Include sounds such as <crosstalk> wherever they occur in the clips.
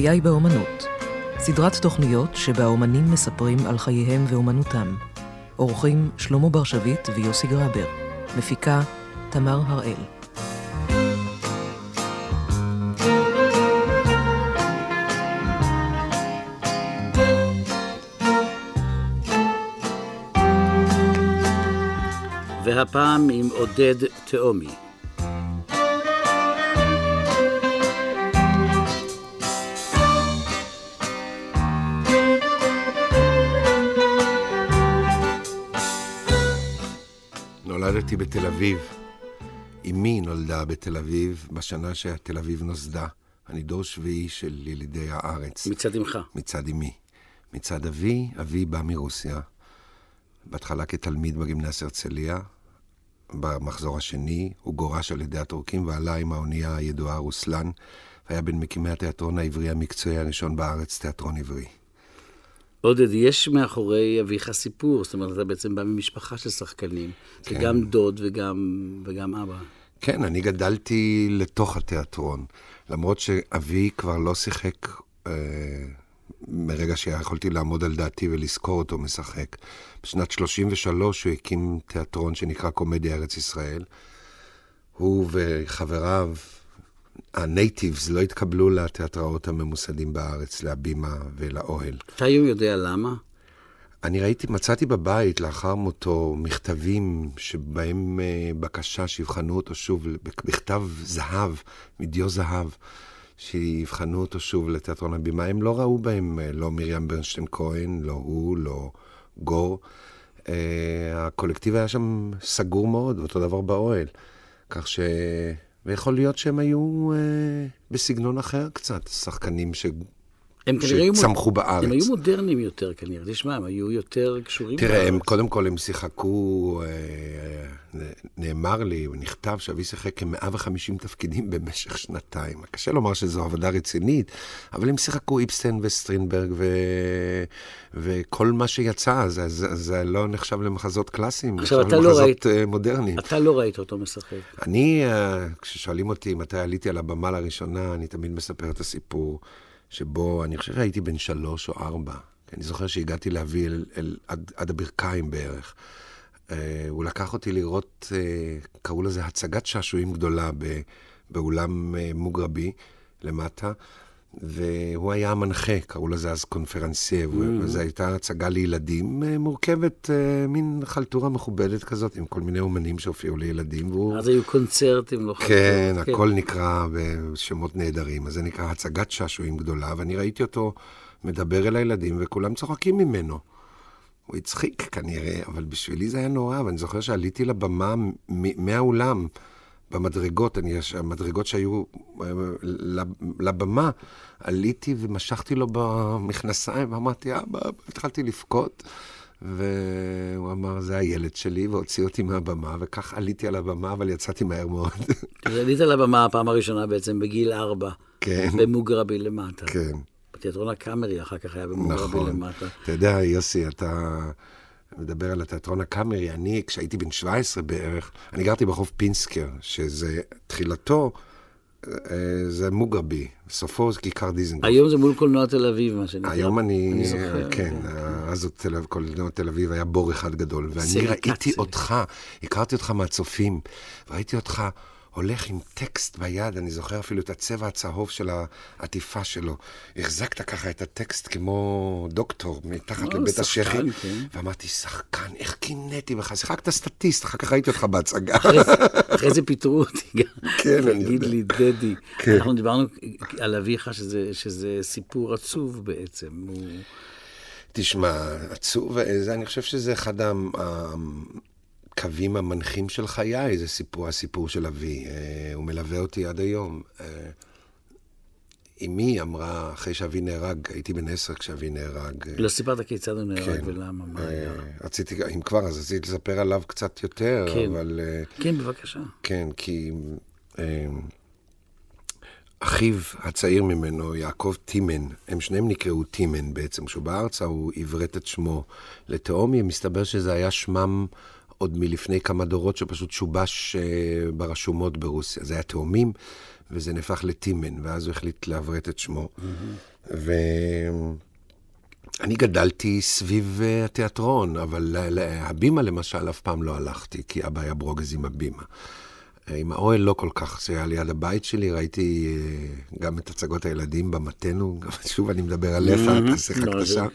חיי באומנות, סדרת תוכניות שבה אומנים מספרים על חייהם ואומנותם. אורחים שלמה בר שביט ויוסי גרבר. מפיקה תמר הראל. והפעם עם עודד תאומי. נולדתי בתל אביב. אמי נולדה בתל אביב בשנה שתל אביב נוסדה. אני דור שביעי של ילידי הארץ. מצד אמך. מצד אמי. מצד אבי, אבי בא מרוסיה. בהתחלה כתלמיד בגימנסיה הרצליה. במחזור השני הוא גורש על ידי הטורקים ועלה עם האונייה הידועה רוסלן, והיה בין מקימי התיאטרון העברי המקצועי הראשון בארץ, תיאטרון עברי. עודד, יש מאחורי אביך סיפור, זאת אומרת, אתה בעצם בא ממשפחה של שחקנים. כן. זה גם דוד וגם, וגם אבא. כן, אני גדלתי לתוך התיאטרון, למרות שאבי כבר לא שיחק אה, מרגע שיכולתי לעמוד על דעתי ולזכור אותו משחק. בשנת 33' הוא הקים תיאטרון שנקרא קומדיה ארץ ישראל. הוא וחבריו, הנייטיבס, לא התקבלו לתיאטראות הממוסדים בארץ, להבימה ולאוהל. אתה היום יודע למה? אני ראיתי, מצאתי בבית לאחר מותו מכתבים שבהם uh, בקשה שיבחנו אותו שוב בכתב זהב, מדיו זהב, שיבחנו אותו שוב לתיאטרון הבימה. הם לא ראו בהם, uh, לא מרים ברנשטיין כהן, לא הוא, לא גור. Uh, הקולקטיב היה שם סגור מאוד, אותו דבר באוהל. כך ש... ויכול להיות שהם היו uh, בסגנון אחר קצת, שחקנים ש... הם שצמחו בארץ. הם היו מודרניים יותר כנראה, תשמע, הם היו יותר קשורים תראה, בארץ. הם, קודם כל הם שיחקו, אה, נאמר לי, נכתב שאבי שיחק כ-150 תפקידים במשך שנתיים. קשה לומר שזו עבודה רצינית, אבל הם שיחקו איפסטן וסטרינברג ו... וכל מה שיצא, זה, זה, זה לא נחשב למחזות קלאסיים, נחשב לא למחזות לא ראית, מודרניים. אתה לא ראית אותו משחק. אני, אה, כששואלים אותי מתי עליתי על הבמה לראשונה, אני תמיד מספר את הסיפור. שבו אני חושב שהייתי בן שלוש או ארבע. אני זוכר שהגעתי להביא אל, אל, עד, עד הברכיים בערך. Uh, הוא לקח אותי לראות, uh, קראו לזה הצגת שעשועים גדולה ב, באולם uh, מוגרבי למטה, והוא היה המנחה, קראו לזה אז קונפרנסייה, mm. וזו הייתה הצגה לילדים uh, מורכבת, uh, מין חלטורה מכובדת כזאת, עם כל מיני אומנים שהופיעו לילדים. והוא... אז היו קונצרטים, לא חלטורות. כן, כן, הכל נקרא בשמות נהדרים. אז זה נקרא הצגת שעשועים גדולה, ואני ראיתי אותו מדבר אל הילדים, וכולם צוחקים ממנו. הוא הצחיק כנראה, אבל בשבילי זה היה נורא, ואני זוכר שעליתי לבמה מהאולם. במדרגות, אני, המדרגות שהיו אה, לבמה, עליתי ומשכתי לו במכנסיים, ואמרתי, אבא, התחלתי לבכות. והוא אמר, זה הילד שלי, והוציא אותי מהבמה, וכך עליתי על הבמה, אבל יצאתי מהר מאוד. <laughs> אז עלית על הבמה הפעם הראשונה בעצם בגיל ארבע. כן. במוגרבי למטה. כן. בתיאטרון הקאמרי, אחר כך היה במוגרבי נכון. למטה. אתה יודע, יוסי, אתה... מדבר על התיאטרון הקאמרי, אני, כשהייתי בן 17 בערך, אני גרתי ברחוב פינסקר, שזה תחילתו, זה מוגרבי, סופו זה כיכר דיזנגוף. היום זה מול קולנוע תל אביב, מה שנקרא. היום אני, אני זוכר, כן, כן. אז קולנוע תל אביב היה בור אחד גדול, ואני ראיתי אותך, הכרתי אותך מהצופים, ראיתי אותך הולך עם טקסט ביד, אני זוכר אפילו את הצבע הצהוב של העטיפה שלו. החזקת ככה את הטקסט כמו דוקטור מתחת לבית השחי, כן. ואמרתי, שחקן, איך קינאתי בך, שיחקת סטטיסט, אחר כך ראיתי אותך בהצגה. אחרי זה פיטרו אותי גם. כן, אני יודע. תגיד לי, דדי. כן. אנחנו דיברנו על אביך, שזה סיפור עצוב בעצם. תשמע, עצוב, אני חושב שזה אחד הקווים המנחים של חיי, זה סיפור, הסיפור של אבי. אה, הוא מלווה אותי עד היום. אה, אמי אמרה, אחרי שאבי נהרג, הייתי בן עשר כשאבי נהרג. לא סיפרת כיצד הוא נהרג כן, ולמה, מה היה? רציתי, אם כבר, אז רציתי לספר עליו קצת יותר, כן, אבל... כן, בבקשה. כן, כי אחיו הצעיר ממנו, יעקב טימן, הם שניהם נקראו טימן בעצם. כשהוא בארצה הוא עברת את שמו לתאומי, מסתבר שזה היה שמם עוד מלפני כמה דורות, שפשוט שובש אה, ברשומות ברוסיה. זה היה תאומים, וזה נהפך לטימן, ואז הוא החליט לעברת את שמו. Mm-hmm. ואני גדלתי סביב אה, התיאטרון, אבל הבימה למשל אף פעם לא הלכתי, כי אבא היה ברוגז עם הבימה. עם האוהל לא כל כך, זה היה ליד הבית שלי, ראיתי אה, גם את הצגות הילדים במטנו, <laughs> שוב אני מדבר עליך, אתה שיחקת לא, שם.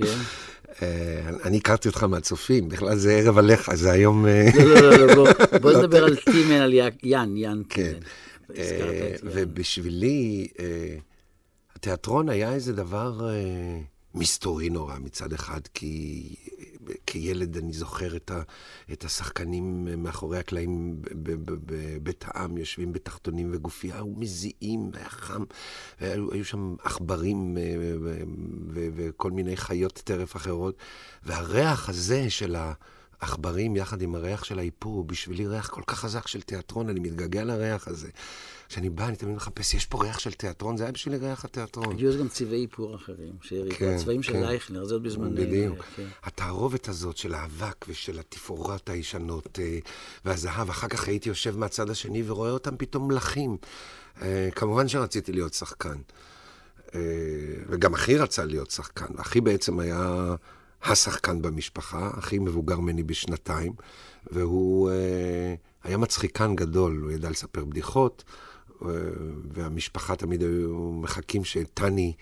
אה, אני הכרתי אותך מהצופים, בכלל זה ערב עליך, זה היום... אה, לא, לא, לא, <laughs> בוא לא, נדבר על טימן, על יאן, יאן כן. ובשבילי, התיאטרון היה איזה דבר מסתורי נורא מצד אחד, כי כילד אני זוכר את, ה, את השחקנים מאחורי הקלעים בבית העם, יושבים בתחתונים וגופייה, ומזיעים, והיה חם, והיו שם עכברים אה, וכל מיני חיות טרף אחרות, והריח הזה של העכברים יחד עם הריח של האיפור, הוא בשבילי ריח כל כך חזק של תיאטרון, אני מתגעגע לריח הזה. כשאני בא, אני תמיד מחפש, יש פה ריח של תיאטרון, זה היה בשבילי ריח התיאטרון. יש גם צבעי איפור אחרים, כן, הצבעים כן. של אייכלר, זה עוד בזמן... בדיוק. כן. התערובת הזאת של האבק ושל התפאורות הישנות אה, והזהב, אחר כך הייתי יושב מהצד השני ורואה אותם פתאום מלכים. אה, כמובן שרציתי להיות שחקן. אה, וגם אחי רצה להיות שחקן. אחי בעצם היה השחקן במשפחה, אחי מבוגר ממני בשנתיים, והוא היה מצחיקן גדול, הוא ידע לספר בדיחות. והמשפחה תמיד היו מחכים שטני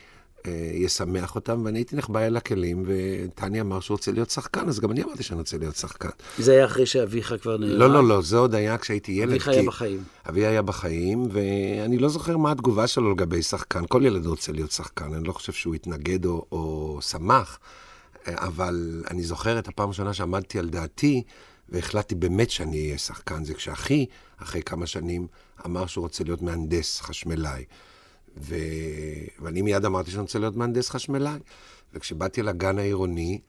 אה, ישמח אותם, ואני הייתי נחבא אל הכלים, וטני אמר שהוא רוצה להיות שחקן, אז גם אני אמרתי שאני רוצה להיות שחקן. זה היה אחרי שאביך כבר נהרג? לא, לא, לא, זה עוד היה כשהייתי ילד. אביך היה בחיים. אבי היה בחיים, ואני לא זוכר מה התגובה שלו לגבי שחקן. כל ילד רוצה להיות שחקן, אני לא חושב שהוא התנגד או, או שמח, אבל אני זוכר את הפעם הראשונה שעמדתי על דעתי, והחלטתי באמת שאני אהיה שחקן, זה כשאחי, אחרי כמה שנים, אמר שהוא רוצה להיות מהנדס חשמלאי. ו... ואני מיד אמרתי שאני רוצה להיות מהנדס חשמלאי. וכשבאתי לגן העירוני,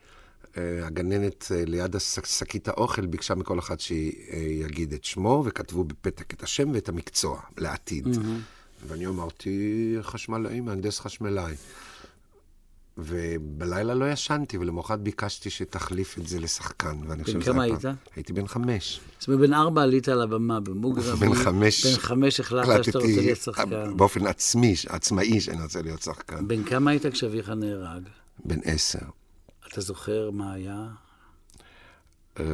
אה, הגננת אה, ליד שקית האוכל ביקשה מכל אחד שיגיד את שמו, וכתבו בפתק את השם ואת המקצוע לעתיד. Mm-hmm. ואני אמרתי, חשמלאי, מהנדס חשמלאי. ובלילה לא ישנתי, ולמחרת ביקשתי שתחליף את זה לשחקן. בן כמה היית? הייתי בן חמש. זאת אומרת, בן ארבע עלית על הבמה במוגרבי. בן חמש. בן חמש החלטת שאתה רוצה להיות שחקן. באופן עצמי, עצמאי שאני רוצה להיות שחקן. בן כמה היית כשאביך נהרג? בן עשר. אתה זוכר מה היה? אה,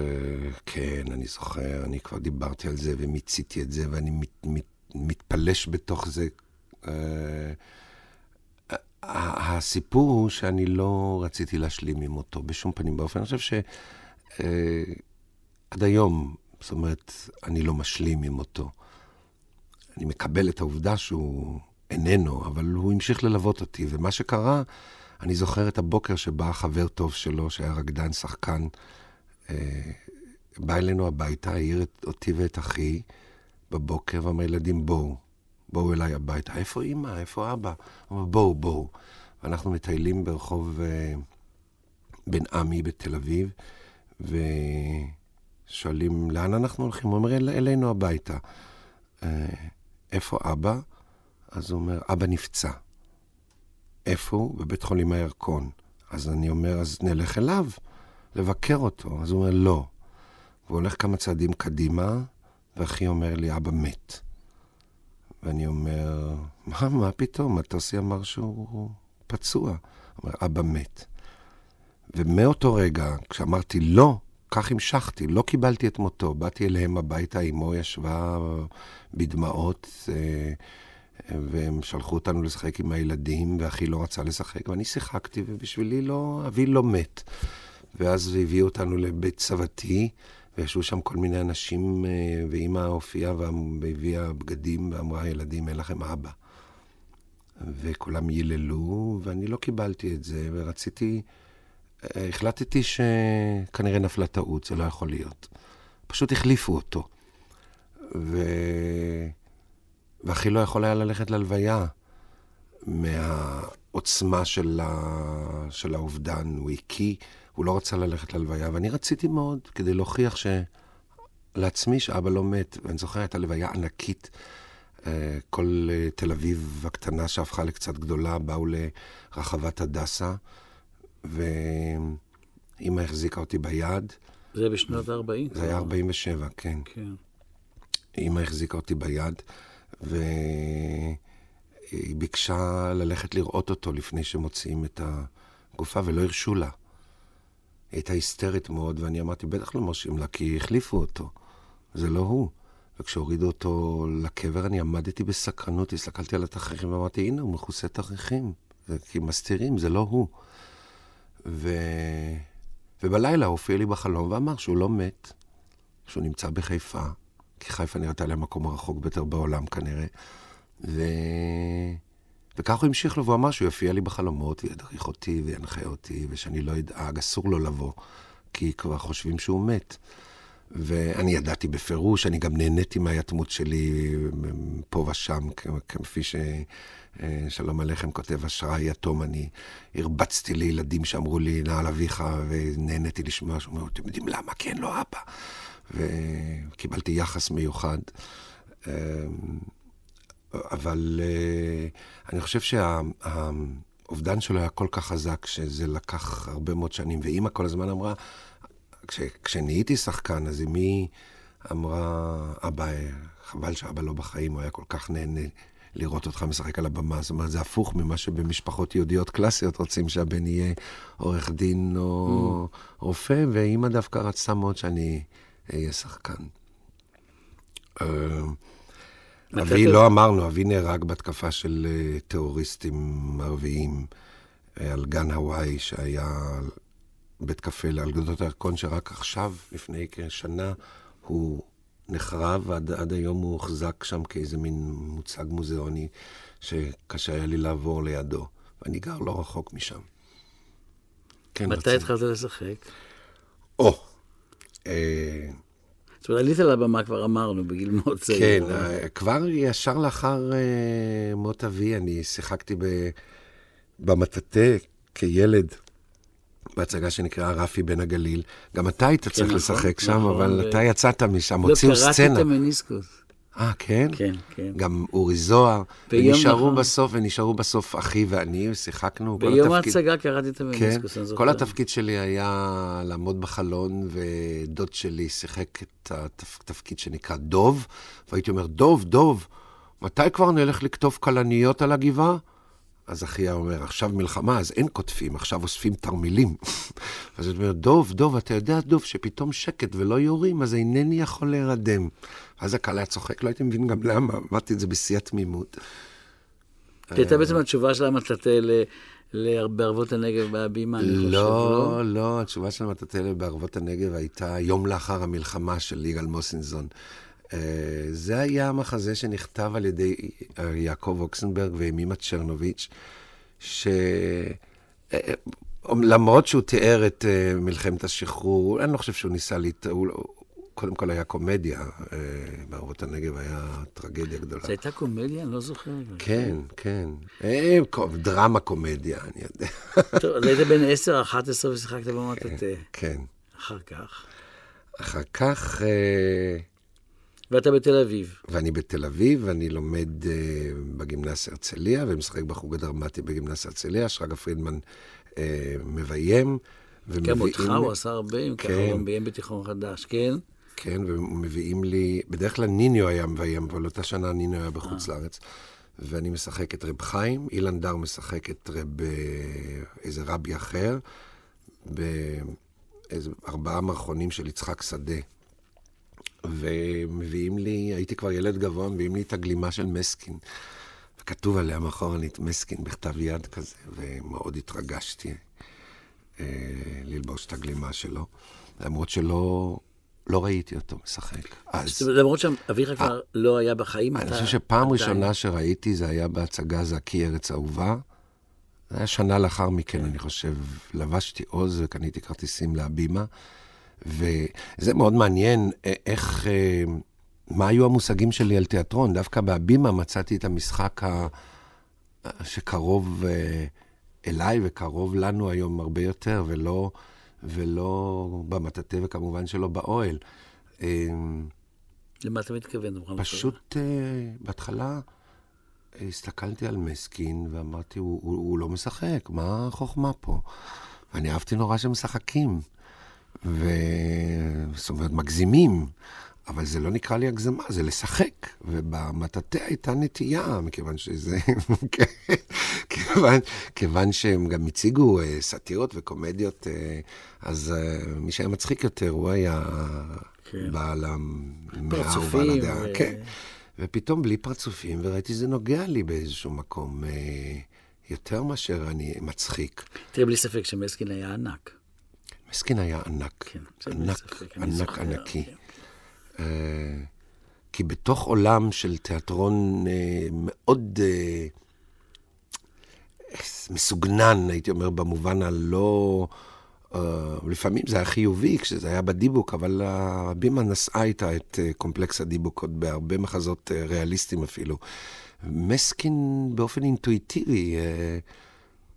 כן, אני זוכר, אני כבר דיברתי על זה ומיציתי את זה, ואני מתפלש בתוך זה. אה, הסיפור הוא שאני לא רציתי להשלים עם מותו בשום פנים באופן. אני חושב שעד אה, היום, זאת אומרת, אני לא משלים עם מותו. אני מקבל את העובדה שהוא איננו, אבל הוא המשיך ללוות אותי. ומה שקרה, אני זוכר את הבוקר שבא חבר טוב שלו, שהיה רקדן, שחקן, אה, בא אלינו הביתה, העיר אותי ואת אחי בבוקר, ואמר, ילדים, בואו. בואו אליי הביתה. איפה אימא? איפה אבא? אומר, בואו, בואו. ואנחנו מטיילים ברחוב uh, בן עמי בתל אביב, ושואלים, לאן אנחנו הולכים? הוא אומר, אל, אלינו הביתה. Uh, איפה אבא? אז הוא אומר, אבא נפצע. איפה הוא? בבית חולים הירקון. אז אני אומר, אז נלך אליו, לבקר אותו. אז הוא אומר, לא. והוא הולך כמה צעדים קדימה, ואחי אומר לי, אבא מת. ואני אומר, מה, מה פתאום? מטוסי אמר שהוא פצוע. אומר, אבא מת. ומאותו רגע, כשאמרתי לא, כך המשכתי, לא קיבלתי את מותו. באתי אליהם הביתה, אמו ישבה בדמעות, אה, והם שלחו אותנו לשחק עם הילדים, ואחי לא רצה לשחק, ואני שיחקתי, ובשבילי לא, אבי לא מת. ואז הביאו אותנו לבית סבתי, וישבו שם כל מיני אנשים, אה, ואימא הופיעה והביאה בגדים ואמרה, ילדים, אין לכם אבא. וכולם ייללו, ואני לא קיבלתי את זה, ורציתי, אה, החלטתי שכנראה נפלה טעות, זה לא יכול להיות. פשוט החליפו אותו. ו... ואחי לא יכול היה ללכת ללוויה מהעוצמה של, ה... של האובדן. הוא הקיא. הוא לא רצה ללכת ללוויה, ואני רציתי מאוד, כדי להוכיח ש... לעצמי שאבא לא מת. ואני זוכר, הייתה לוויה ענקית. אה, כל אה, תל אביב הקטנה שהפכה לקצת גדולה, באו לרחבת הדסה, ואימא החזיקה אותי ביד, זה בשנות ה-40? זה היה 47, כן. כן. אימא החזיקה אותי ביד, והיא ביקשה ללכת לראות אותו לפני שמוציאים את הגופה, ולא הרשו לה. היא הייתה היסטרית מאוד, ואני אמרתי, בטח לא מרשים לה, כי החליפו אותו. זה לא הוא. וכשהורידו אותו לקבר, אני עמדתי בסקרנות, הסתכלתי על התכריכים ואמרתי, הנה, הוא מכוסה תכריכים. כי מסתירים, זה לא הוא. ו... ובלילה הופיע לי בחלום ואמר שהוא לא מת, שהוא נמצא בחיפה, כי חיפה נראתה לי המקום הרחוק ביותר בעולם כנראה. ו... וכך הוא המשיך לו, והוא אמר שהוא יופיע לי בחלומות, וידריך אותי, וינחה אותי, ושאני לא אדאג, אסור לו לבוא, כי כבר חושבים שהוא מת. ואני ידעתי בפירוש, אני גם נהניתי מהיתמות שלי פה ושם, כפי ששלום עליכם כותב, אשראי יתום, אני הרבצתי לילדים שאמרו לי, נעל אביך, ונהניתי לשמוע שאומרים, אתם יודעים למה? כן, לא אבא. וקיבלתי יחס מיוחד. אבל אה, אני חושב שהאובדן שלו היה כל כך חזק, שזה לקח הרבה מאוד שנים, ואימא כל הזמן אמרה, כש, כשנהייתי שחקן, אז אמי אמרה, אבא, חבל שאבא לא בחיים, הוא היה כל כך נהנה לראות אותך משחק על הבמה. זאת אומרת, זה הפוך ממה שבמשפחות יהודיות קלאסיות רוצים שהבן יהיה עורך דין או mm. רופא, ואימא דווקא רצתה מאוד שאני אהיה שחקן. אבי, לא אמרנו, אבי נהרג בהתקפה של אה, טרוריסטים ערביים אה, על גן הוואי, שהיה בית קפה על גדות הירקון, שרק עכשיו, לפני כשנה, הוא נחרב, ועד היום הוא הוחזק שם כאיזה מין מוצג מוזיאוני, שקשה היה לי לעבור לידו. ואני גר לא רחוק משם. כן, מתי התחלת לשחק? או. אה, זאת אומרת, עלית לבמה, כבר אמרנו, בגיל מאוד צעיר. כן, אה, כבר ישר לאחר אה, מות אבי, אני שיחקתי במטאטה כילד. בהצגה שנקראה רפי בן הגליל. גם אתה היית כן, צריך נכון, לשחק שם, נכון, אבל ו... אתה יצאת משם, הוציאו סצנה. לא, קראתי את המניסקוס. אה, כן? כן, כן. גם אורי זוהר. ונשארו נכון. בסוף, ונשארו בסוף אחי ואני, שיחקנו. ביום ההצגה קראתי את המניסקוס, כן, אני זוכר. כל התפקיד שלי היה לעמוד בחלון, ודוד שלי שיחק את התפקיד שנקרא דוב, והייתי אומר, דוב, דוב, מתי כבר נלך לכתוב כלניות על הגבעה? אז אחיה אומר, עכשיו מלחמה, אז אין קוטפים, עכשיו אוספים תרמילים. <laughs> אז הוא אומר, דוב, דוב, אתה יודע, דוב, שפתאום שקט ולא יורים, אז אינני יכול להירדם. אז הקהל היה צוחק, לא הייתי מבין גם למה, אמרתי את זה בשיא התמימות. כי הייתה בעצם התשובה של המטאטא בערבות הנגב בהבימה, אני חושב, לא? לא, לא, התשובה של המטאטא בערבות הנגב הייתה יום לאחר המלחמה של יגאל מוסינזון. אה, זה היה המחזה שנכתב על ידי אה, יעקב אוקסנברג ואמימה צ'רנוביץ', שלמרות אה, שהוא תיאר את מלחמת השחרור, אני לא חושב שהוא ניסה להת... הוא לא- קודם כל היה קומדיה, בערבות הנגב היה טרגדיה גדולה. זו הייתה קומדיה? אני לא זוכר. כן, כן. דרמה קומדיה, אני יודע. טוב, אז היית בן 10, 11 ושיחקת במטאטה. כן. אחר כך? אחר כך... ואתה בתל אביב. ואני בתל אביב, ואני לומד uh, בגימנסיה הרצליה, ומשחק בחוג הדרמטי בגימנסיה הרצליה, שרגא פרידמן uh, מביים. גם אותך הוא עשה הרבה, אם ככה הוא מביים בתיכון חדש, כן? כן, ומביאים לי, בדרך כלל ניניו היה מביים, אבל אותה שנה ניניו היה בחוץ אה. לארץ. ואני משחק את רב חיים, אילן דר משחק את רב, איזה רבי אחר, באיזה ארבעה מערכונים של יצחק שדה. ומביאים לי, הייתי כבר ילד גבוה, מביאים לי את הגלימה של מסקין. וכתוב עליה מאחורנית מסקין בכתב יד כזה, ומאוד התרגשתי אה, ללבוש את הגלימה שלו, למרות שלא לא ראיתי אותו משחק. אז... למרות שאביך כבר אה, לא היה בחיים, אני חושב שפעם ראשונה שראיתי זה היה בהצגה זעקי ארץ אהובה. זה היה שנה לאחר מכן, אני חושב. לבשתי עוז וקניתי כרטיסים להבימה. וזה מאוד מעניין אה, איך, אה, מה היו המושגים שלי על תיאטרון. דווקא בהבימה מצאתי את המשחק ה... שקרוב אה, אליי וקרוב לנו היום הרבה יותר, ולא, ולא במטאטא וכמובן שלא באוהל. למה אתה מתכוון? פשוט בהתחלה הסתכלתי על מסקין ואמרתי, הוא, הוא, הוא לא משחק, מה החוכמה פה? ואני אהבתי נורא שמשחקים. ו... זאת אומרת, מגזימים. אבל זה לא נקרא לי הגזמה, זה לשחק. ובמטאטא הייתה נטייה, מכיוון שזה... <laughs> כיוון, כיוון שהם גם הציגו אה, סאטירות וקומדיות, אה, אז אה, מי שהיה מצחיק יותר, הוא היה כן. בעל המאה ובעל הדעה. ו... כן. ופתאום בלי פרצופים, וראיתי שזה נוגע לי באיזשהו מקום יותר מאשר אני מצחיק. תראה, בלי ספק שמסקין היה ענק. מסקין היה ענק. כן, ענק, ענק, ענקי. כן. אה, כי בתוך עולם של תיאטרון אה, מאוד אה, מסוגנן, הייתי אומר, במובן הלא... לפעמים זה היה חיובי כשזה היה בדיבוק, אבל הבימה נשאה איתה את קומפלקס הדיבוק עוד בהרבה מחזות ריאליסטיים אפילו. מסקין באופן אינטואיטיבי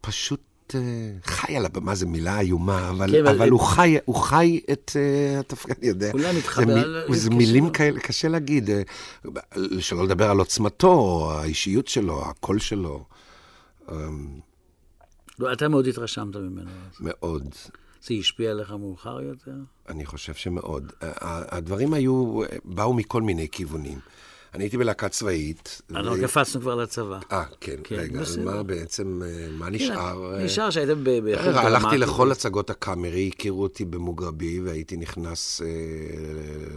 פשוט אה, חי על הבמה, זו מילה איומה, אבל, כן, אבל הוא, חי, הוא חי את uh, התפקיד, אני יודע. אולי מתחבר זה, זה מילים כאלה, קשה להגיד, אה, שלא לדבר על עוצמתו, האישיות שלו, הקול שלו. אמ, לא, אתה מאוד התרשמת ממנו. מאוד. זה השפיע עליך מאוחר יותר? אני חושב שמאוד. הדברים היו, באו מכל מיני כיוונים. אני הייתי בלהקה צבאית. אנחנו קפצנו כבר לצבא. אה, כן, כן, רגע, אז מה בעצם, אה, מה כן, נשאר? נשאר שהייתם דרמטית. הלכתי לכל הצגות הקאמרי, הכירו אותי במוגרבי, והייתי נכנס אה,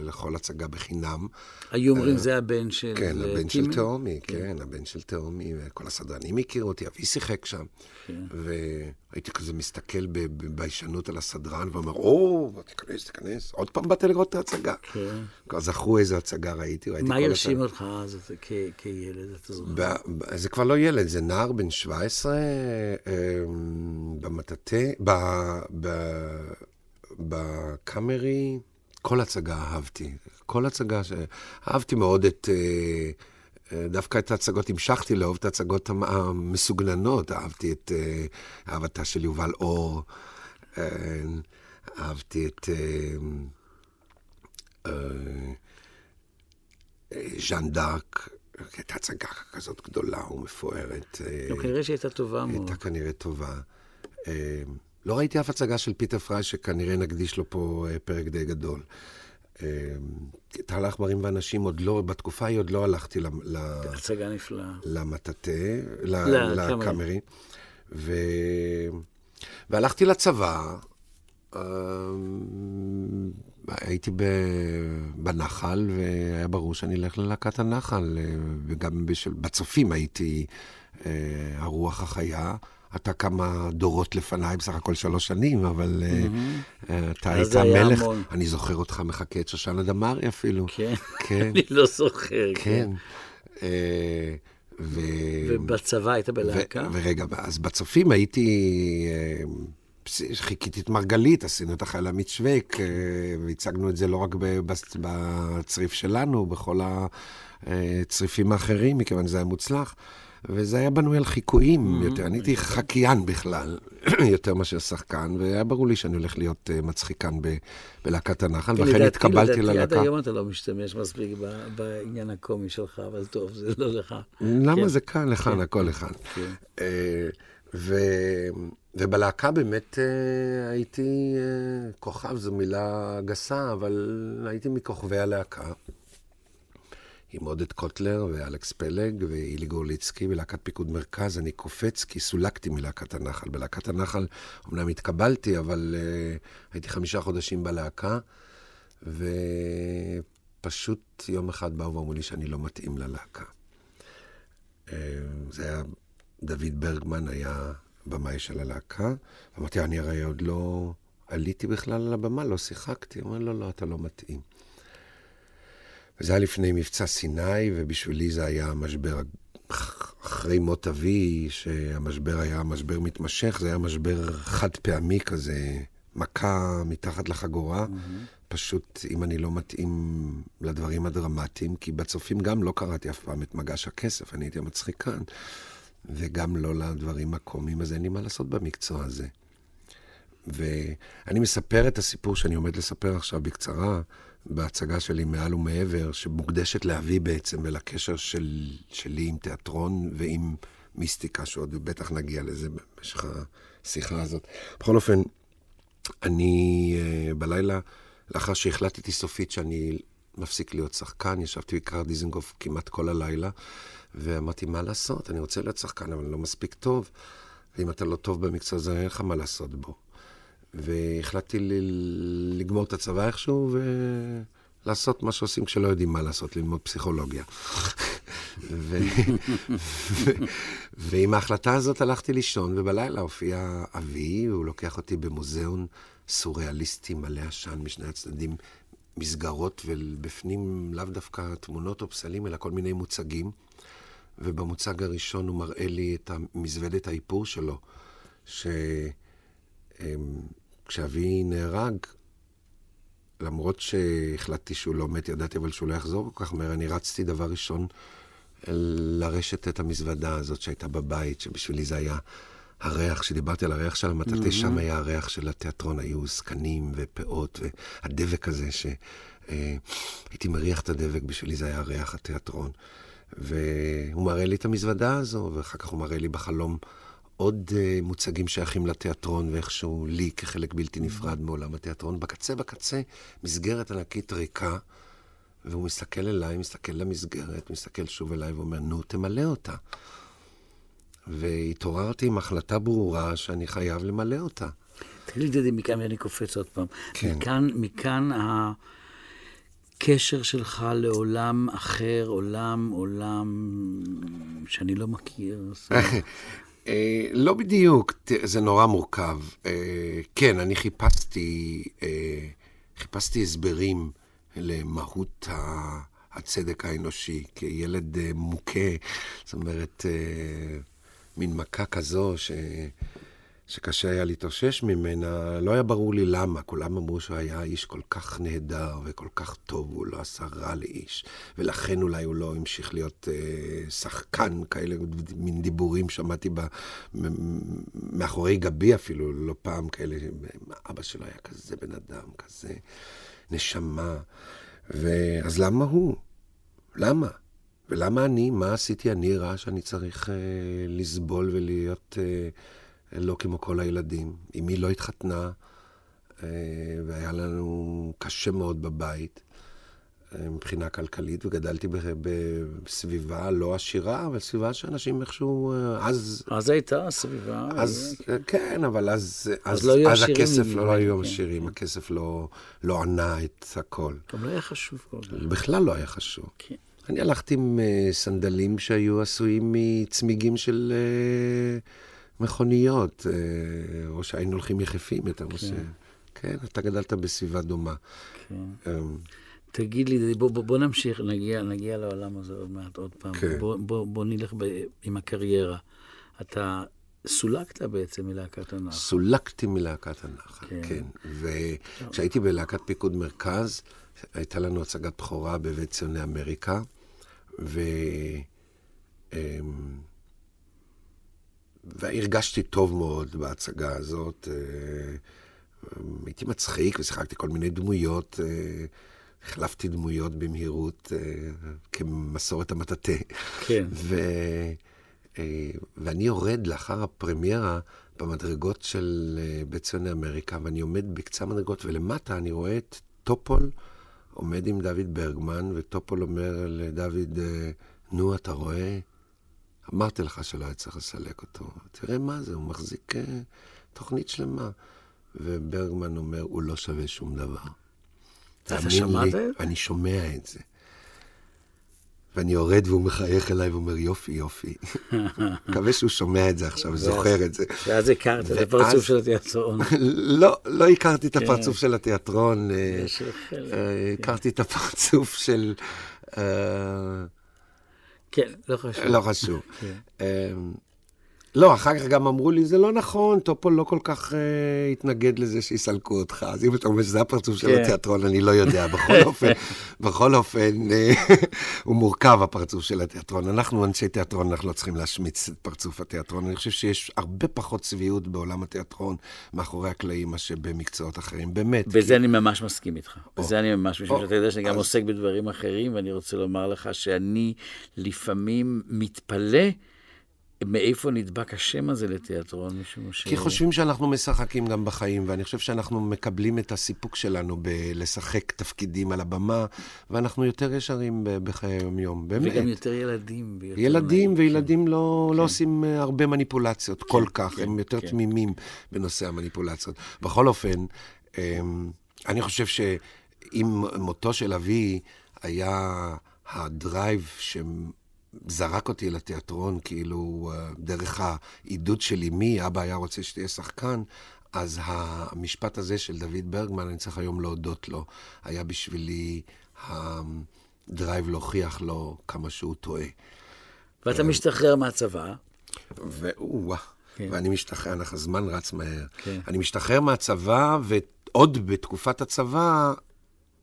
לכל הצגה בחינם. היו אומרים, זה הבן של כן, הבן של תאומי, כן. כן, הבן של תאומי, וכל הסדרנים הכירו אותי, אבי שיחק שם. כן. והייתי כזה מסתכל בביישנות על הסדרן, ואומר, או, תיכנס, תיכנס, עוד פעם באת לראות את ההצגה. כן. כבר זכרו איזה הצגה ראיתי, ראיתי מה הרשים אותך אז כילד, אתה זוכר? זה כבר לא ילד, זה נער בן 17, אמ, במטאטא, בקאמרי, כל הצגה אהבתי. כל הצגה ש... אהבתי מאוד את... אה, דווקא את ההצגות, המשכתי לאהוב את ההצגות המסוגננות, אהבתי את אה, אהבתה של יובל אור, אה, אהבתי את אה, ז'אן דארק, הייתה הצגה כזאת גדולה ומפוארת. לא, כנראה שהייתה טובה מאוד. הייתה כנראה טובה. לא ראיתי אף הצגה של פיטר פריי שכנראה נקדיש לו פה פרק די גדול. טל העכברים ואנשים עוד לא, בתקופה ההיא עוד לא הלכתי הצגה נפלאה. למטאטא, לקאמרי. ו... והלכתי לצבא, הייתי בנחל, והיה ברור שאני אלך ללהקת הנחל, וגם בשל... בצופים הייתי אה, הרוח החיה. אתה כמה דורות לפניי, בסך הכל שלוש שנים, אבל mm-hmm. uh, אתה היית המלך. המון. אני זוכר אותך מחכה את שושנה דמארי אפילו. כן, כן. <laughs> אני לא זוכר. כן. כן. Uh, ו... ובצבא היית בלהקה? ו... ורגע, אז בצופים הייתי... Uh, חיכיתי את מרגלית, עשינו את החיילה שווייק, uh, והצגנו את זה לא רק בצריף שלנו, בכל הצריפים האחרים, מכיוון שזה היה מוצלח. וזה היה בנוי על חיקויים mm-hmm. יותר. אני הייתי חקיין בכלל, <clears throat> יותר מאשר שחקן, והיה ברור לי שאני הולך להיות uh, מצחיקן ב- בלהקת הנחל, כן, ולכן התקבלתי ללהקה. עד היום אתה לא משתמש מספיק בעניין הקומי שלך, אבל טוב, זה לא לך. למה כן. זה כאן, לכאן, כן. הכל לכאן. ובלהקה באמת uh, הייתי uh, כוכב, זו מילה גסה, אבל הייתי מכוכבי הלהקה. עם עודד קוטלר ואלכס פלג ואילי גורליצקי בלהקת פיקוד מרכז. אני קופץ כי סולקתי מלהקת הנחל. בלהקת הנחל אמנם התקבלתי, אבל uh, הייתי חמישה חודשים בלהקה, ופשוט יום אחד באו ואמרו לי שאני לא מתאים ללהקה. Uh, זה היה, דוד ברגמן היה במאי של הלהקה. אמרתי, אני הרי עוד לא עליתי בכלל על הבמה, לא שיחקתי. הוא אומר, לא, לא, אתה לא מתאים. וזה היה לפני מבצע סיני, ובשבילי זה היה משבר, אחרי מות אבי, שהמשבר היה משבר מתמשך, זה היה משבר חד פעמי כזה, מכה מתחת לחגורה. Mm-hmm. פשוט, אם אני לא מתאים לדברים הדרמטיים, כי בצופים גם לא קראתי אף פעם את מגש הכסף, אני הייתי מצחיקן, וגם לא לדברים הקומיים, אז אין לי מה לעשות במקצוע הזה. ואני מספר את הסיפור שאני עומד לספר עכשיו בקצרה, בהצגה שלי מעל ומעבר, שמוקדשת לאבי בעצם ולקשר של, שלי עם תיאטרון ועם מיסטיקה, שעוד בטח נגיע לזה במשך השיחה הזאת. בכל אופן, אני uh, בלילה, לאחר שהחלטתי סופית שאני מפסיק להיות שחקן, ישבתי בקרר דיזנגוף כמעט כל הלילה, ואמרתי, מה לעשות? אני רוצה להיות שחקן, אבל אני לא מספיק טוב. ואם אתה לא טוב במקצוע הזה, אין לך מה לעשות בו. והחלטתי ל- לגמור את הצבא איכשהו ולעשות מה שעושים כשלא יודעים מה לעשות, ללמוד פסיכולוגיה. <laughs> ו... ו... ועם ההחלטה הזאת הלכתי לישון, ובלילה הופיע אבי, והוא לוקח אותי במוזיאון סוריאליסטי מלא עשן משני הצדדים, מסגרות, ובפנים לאו דווקא תמונות או פסלים, אלא כל מיני מוצגים. ובמוצג הראשון הוא מראה לי את מזוודת האיפור שלו, שכשאבי נהרג, למרות שהחלטתי שהוא לא מת, ידעתי אבל שהוא לא יחזור כל כך מהר, אני רצתי דבר ראשון לרשת את המזוודה הזאת שהייתה בבית, שבשבילי זה היה הריח, כשדיברתי על הריח של המטאטה, mm-hmm. שם היה הריח של התיאטרון, היו זקנים ופאות, והדבק הזה, שהייתי מריח את הדבק, בשבילי זה היה ריח התיאטרון. והוא מראה לי את המזוודה הזו, ואחר כך הוא מראה לי בחלום עוד uh, מוצגים שייכים לתיאטרון, ואיכשהו לי כחלק בלתי נפרד מעולם התיאטרון. בקצה, בקצה, מסגרת ענקית ריקה, והוא מסתכל אליי, מסתכל למסגרת, מסתכל שוב אליי ואומר, נו, תמלא אותה. והתעוררתי עם החלטה ברורה שאני חייב למלא אותה. תגיד לי, מכאן, ואני קופץ עוד פעם. כן. מכאן, מכאן ה... הקשר שלך לעולם אחר, עולם, עולם שאני לא מכיר. <laughs> אה, לא בדיוק, זה נורא מורכב. אה, כן, אני חיפשתי, אה, חיפשתי הסברים למהות הצדק האנושי, כילד מוכה, זאת אומרת, מין מכה כזו ש... שקשה היה להתאושש ממנה, לא היה ברור לי למה. כולם אמרו שהוא היה איש כל כך נהדר וכל כך טוב, הוא לא עשה רע לאיש, ולכן אולי הוא לא המשיך להיות אה, שחקן, כאלה מין דיבורים שמעתי ב, מאחורי גבי אפילו, לא פעם כאלה, אבא שלו היה כזה בן אדם, כזה נשמה. ואז למה הוא? למה? ולמה אני? מה עשיתי אני רע שאני צריך אה, לסבול ולהיות... אה, לא כמו כל הילדים. אמי לא התחתנה, אה, והיה לנו קשה מאוד בבית אה, מבחינה כלכלית, וגדלתי בסביבה לא עשירה, אבל סביבה שאנשים איכשהו, אה, אז... אז הייתה סביבה. אז, כן, אבל אז, אז, אז, לא אז הכסף לא, לא היו כן, עשירים, כן. הכסף לא, לא ענה את הכל. גם לא היה חשוב כל כך. בכלל לא היה חשוב. כן. אני הלכתי עם סנדלים שהיו עשויים מצמיגים של... מכוניות, אה, או שהיינו הולכים יחפים יותר כן. כן, אתה גדלת בסביבה דומה. כן. אמ, תגיד לי, בוא, בוא, בוא נמשיך, נגיע, נגיע לעולם הזה עוד מעט, עוד פעם. כן. בוא, בוא, בוא נלך ב, עם הקריירה. אתה סולקת בעצם מלהקת הנחל. סולקתי מלהקת הנחל, כן. כן. וכשהייתי בלהקת פיקוד מרכז, הייתה לנו הצגת בכורה בבית ציוני אמריקה, ו... והרגשתי טוב מאוד בהצגה הזאת. אה, הייתי מצחיק ושיחקתי כל מיני דמויות. אה, החלפתי דמויות במהירות אה, כמסורת המטאטה. כן. ו... ואני יורד לאחר הפרמיירה במדרגות של בית ציוני אמריקה, ואני עומד בקצה המדרגות, ולמטה אני רואה את טופול עומד עם דוד ברגמן, וטופול אומר לדוד, נו, אתה רואה? אמרתי לך שלא היה צריך לסלק אותו. תראה מה זה, הוא מחזיק uh, תוכנית שלמה. וברגמן אומר, הוא לא שווה שום דבר. אתה שמעת? אני שומע את זה. ואני יורד והוא מחייך אליי ואומר, יופי, יופי. <laughs> מקווה שהוא שומע את זה עכשיו וזוכר את זה. ואז הכרת את הפרצוף של התיאטרון. <laughs> לא, לא הכרתי את כן. הפרצוף של התיאטרון. אה, אה, הכרתי את הפרצוף של... כן, לא חשוב. לא חשוב. כן. לא, אחר כך גם אמרו לי, זה לא נכון, טופול לא כל כך uh, התנגד לזה שיסלקו אותך. אז אם אתה אומר שזה הפרצוף של כן. התיאטרון, אני לא יודע. <laughs> בכל אופן, בכל אופן, אה, הוא מורכב, הפרצוף של התיאטרון. אנחנו אנשי תיאטרון, אנחנו לא צריכים להשמיץ את פרצוף התיאטרון. אני חושב שיש הרבה פחות צביעות בעולם התיאטרון מאחורי הקלעים מאשר במקצועות אחרים, באמת. בזה כי... אני ממש מסכים איתך. או, בזה אני ממש, משום שאתה יודע שאני גם. עוסק בדברים אחרים, ואני רוצה לומר לך שאני לפעמים מתפלא. מאיפה נדבק השם הזה לתיאטרון? משום ש... כי חושבים שאנחנו משחקים גם בחיים, ואני חושב שאנחנו מקבלים את הסיפוק שלנו בלשחק תפקידים על הבמה, ואנחנו יותר ישרים בחיי היום-יום, באמת. וגם יותר ילדים. ויותר ילדים, נעים, וילדים כן. לא, כן. לא עושים אה, הרבה מניפולציות כל כך, כן, הם יותר כן. תמימים בנושא המניפולציות. בכל אופן, אמ, אני חושב שאם מותו של אבי היה ה drive שזרק אותי לתיאטרון, כאילו, אה, דרך העידוד של אמי, אבא היה רוצה שתהיה שחקן, אז המשפט הזה של דוד ברגמן, אני צריך היום להודות לו, היה בשבילי ה drive להוכיח לו כמה שהוא טועה. ואתה משתחרר מהצבא. והוא, כן. ואני משתחרר, אנחנו- הזמן רץ מהר. כן. אני משתחרר מהצבא, ועוד בתקופת הצבא,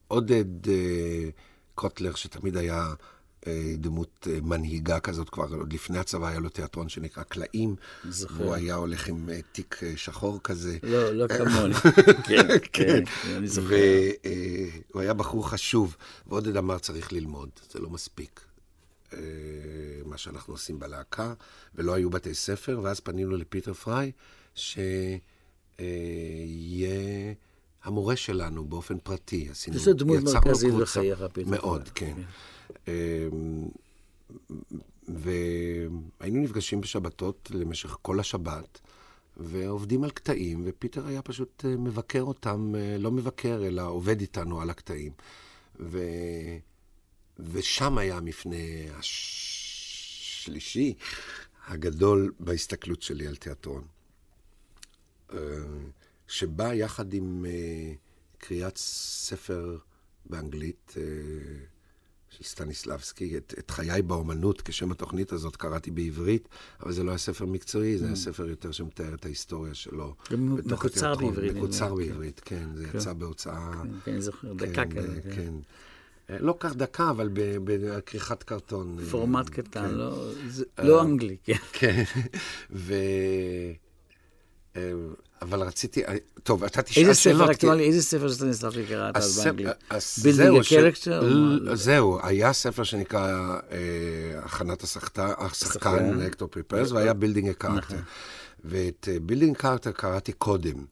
עודד אה, קוטלר, שתמיד היה אה, דמות אה, מנהיגה כזאת, כבר עוד לפני הצבא היה לו תיאטרון שנקרא קלעים. זוכר. והוא היה הולך עם אה, תיק אה, שחור כזה. לא, לא כמוני. <laughs> כן, כן, אני זוכר. והוא היה בחור חשוב, ועודד אמר, צריך ללמוד, זה לא מספיק. אה, מה שאנחנו עושים בלהקה, ולא היו בתי ספר, ואז פנינו לפיטר פריי, שיהיה המורה שלנו באופן פרטי. עשינו, יש לו דמות יצרנו מרכזית קבוצה- בחייך, פיטר מאוד. כן. אמ, והיינו נפגשים בשבתות למשך כל השבת, ועובדים על קטעים, ופיטר היה פשוט אה, מבקר אותם, אה, לא מבקר, אלא עובד איתנו על הקטעים. ו... ושם היה המפנה השלישי הגדול בהסתכלות שלי על תיאטרון. אה, שבא יחד עם אה, קריאת ספר באנגלית אה, של סטניסלבסקי, את, את חיי באומנות, כשם התוכנית הזאת קראתי בעברית, אבל זה לא היה ספר מקצועי, זה היה ספר יותר שמתאר את ההיסטוריה שלו. גם מקוצר. בעברית, מקוצר כן. בעברית, כן, זה כן. יצא בהוצאה... כן, כן, אני זוכר, דקה כזה. כן, כן. כן. אה, לא כך דקה, אבל בכריכת קרטון. אה, פורמט קטן, כן. לא- לא אנגלי, כן. כן. <laughs> אה, אבל רציתי, אה, טוב, אתה תשאל איזה שאלות. ספר כי- אקטואלי, איזה ספר סטניסלבסקי קראת אז באנגלית? אז Building זהו, היה ספר שנקרא אה, הכנת השחקן. אקטור פריפרס, והיה בילדינג נכון. הקארקטר. ואת בילדינג קארקטר קראתי קודם,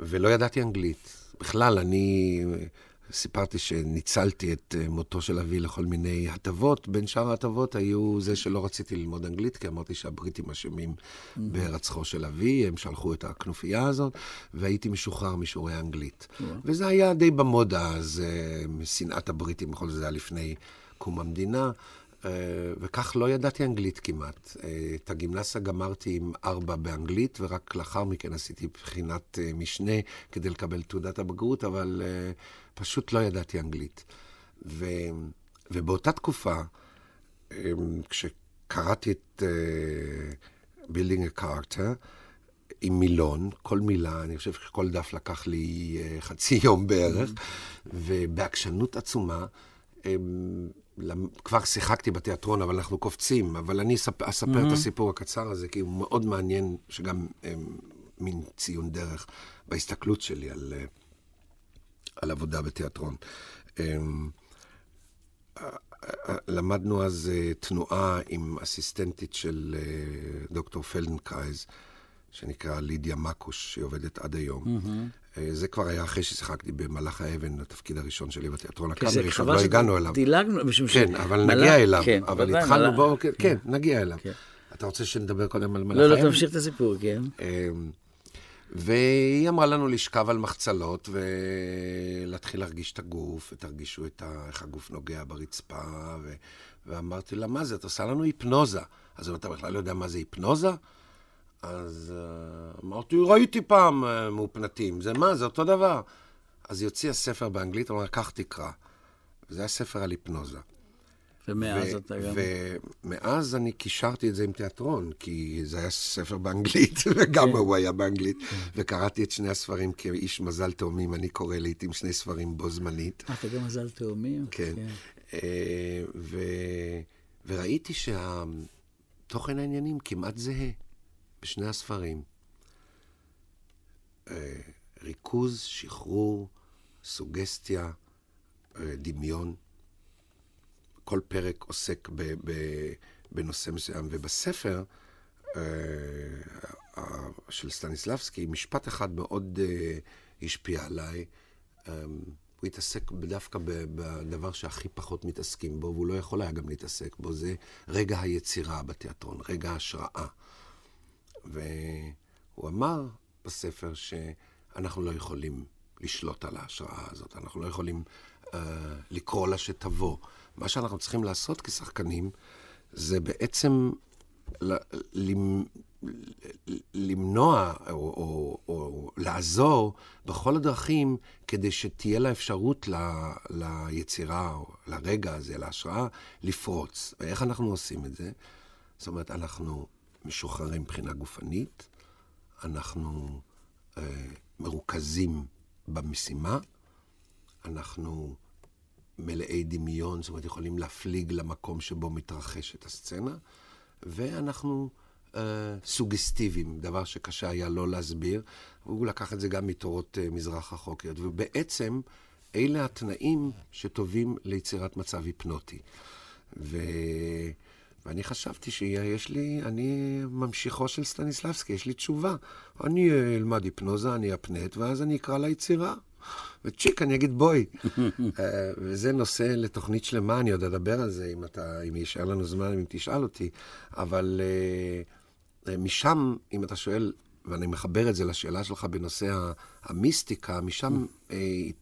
ולא ידעתי אנגלית. בכלל, אני אה, סיפרתי שניצלתי את אה, מותו של אבי לכל מיני הטבות. בין שאר ההטבות היו זה שלא רציתי ללמוד אנגלית, כי אמרתי שהבריטים אשמים בהירצחו של אבי, הם שלחו את הכנופיה הזאת, והייתי משוחרר משיעורי אנגלית. וזה היה די במודה אז, אה, משנאת הבריטים, בכל זאת זה היה לפני קום המדינה. אה, וכך לא ידעתי אנגלית כמעט. את הגימנסיה גמרתי עם ארבע באנגלית, ורק לאחר מכן עשיתי בחינת משנה כדי לקבל תעודת הבגרות, אבל פשוט לא ידעתי אנגלית. ו, ובאותה תקופה, אה, כשקראתי את Building uh, a Character, עם מילון, כל מילה, אני חושב שכל דף לקח לי אה, חצי <laughs> יום בערך, ובעקשנות עצומה, אמ, כבר שיחקתי בתיאטרון, אבל אנחנו קופצים, אבל אני אספר, אספר את הסיפור הקצר הזה, כי הוא מאוד מעניין, שגם אמ, מין ציון דרך בהסתכלות שלי על, אה, על עבודה בתיאטרון. אמ, למדנו אז אה, תנועה עם אסיסטנטית של אה, דוקטור פלדנקרייז, שנקרא לידיה מקוש, שהיא עובדת עד היום. אה, זה כבר היה אחרי ששיחקתי במלאך האבן, התפקיד הראשון שלי בתיאטרון זה הקאמרי, שעוד לא הגענו אליו. דילגנו, משום ש... כן, אבל מלאך- נגיע אליו. כן, אבל התחלנו מלאך- בו, כן, כן, נגיע אליו. כן. אתה רוצה שנדבר קודם על מלאך לא, האבן? לא, תמשיך את הסיפור, כן. והיא אמרה לנו לשכב על מחצלות ולהתחיל להרגיש את הגוף, ותרגישו את ה... איך הגוף נוגע ברצפה, ו... ואמרתי לה, מה זה? את עושה לנו היפנוזה. אז אם אתה בכלל לא יודע מה זה היפנוזה? אז uh, אמרתי, ראיתי פעם uh, מאופנתים, זה מה? זה אותו דבר. אז היא הוציאה ספר באנגלית, אמרה, קח תקרא. וזה היה ספר על היפנוזה. ומאז ו- אתה גם... ומאז אני קישרתי את זה עם תיאטרון, כי זה היה ספר באנגלית, <laughs> וגם הוא היה באנגלית, וקראתי את שני הספרים כאיש מזל תאומים, אני קורא לעיתים שני ספרים בו זמנית. אה, אתה גם מזל תאומים? כן. אה, ו- וראיתי שהתוכן העניינים כמעט זהה בשני הספרים. אה, ריכוז, שחרור, סוגסטיה, אה, דמיון. כל פרק עוסק ב- ב- בנושא מסוים, ובספר של סטניסלבסקי, משפט אחד מאוד השפיע עליי. הוא התעסק דווקא בדבר שהכי פחות מתעסקים בו, והוא לא יכול היה גם להתעסק בו, זה רגע היצירה בתיאטרון, רגע ההשראה. והוא אמר בספר שאנחנו לא יכולים לשלוט על ההשראה הזאת, אנחנו לא יכולים uh, לקרוא לה שתבוא. מה שאנחנו צריכים לעשות כשחקנים זה בעצם למנוע או, או, או לעזור בכל הדרכים כדי שתהיה לה אפשרות ל, ליצירה או לרגע הזה, להשראה, לפרוץ. ואיך אנחנו עושים את זה? זאת אומרת, אנחנו משוחררים מבחינה גופנית, אנחנו אה, מרוכזים במשימה, אנחנו מלאי דמיון, זאת אומרת, יכולים להפליג למקום שבו מתרחשת הסצנה, ואנחנו... uh, סוגסטיביים, דבר שקשה היה לא להסביר. הוא לקח את זה גם מתורות uh, מזרח החוקיות, ובעצם אלה התנאים שטובים ליצירת מצב היפנוטי. ו... ואני חשבתי שיש לי, אני ממשיכו של סטניסלבסקי, יש לי תשובה. אני אלמד היפנוזה, אני אפנט, ואז אני אקרא ליצירה. וצ'יק, אני אגיד בואי. <laughs> אה, וזה נושא לתוכנית שלמה, אני עוד אדבר על זה, אם, אתה, אם יישאר לנו זמן, אם תשאל אותי. אבל uh, משם, אם אתה שואל, ואני מחבר את זה לשאלה שלך בנושא המיסטיקה, משם uh,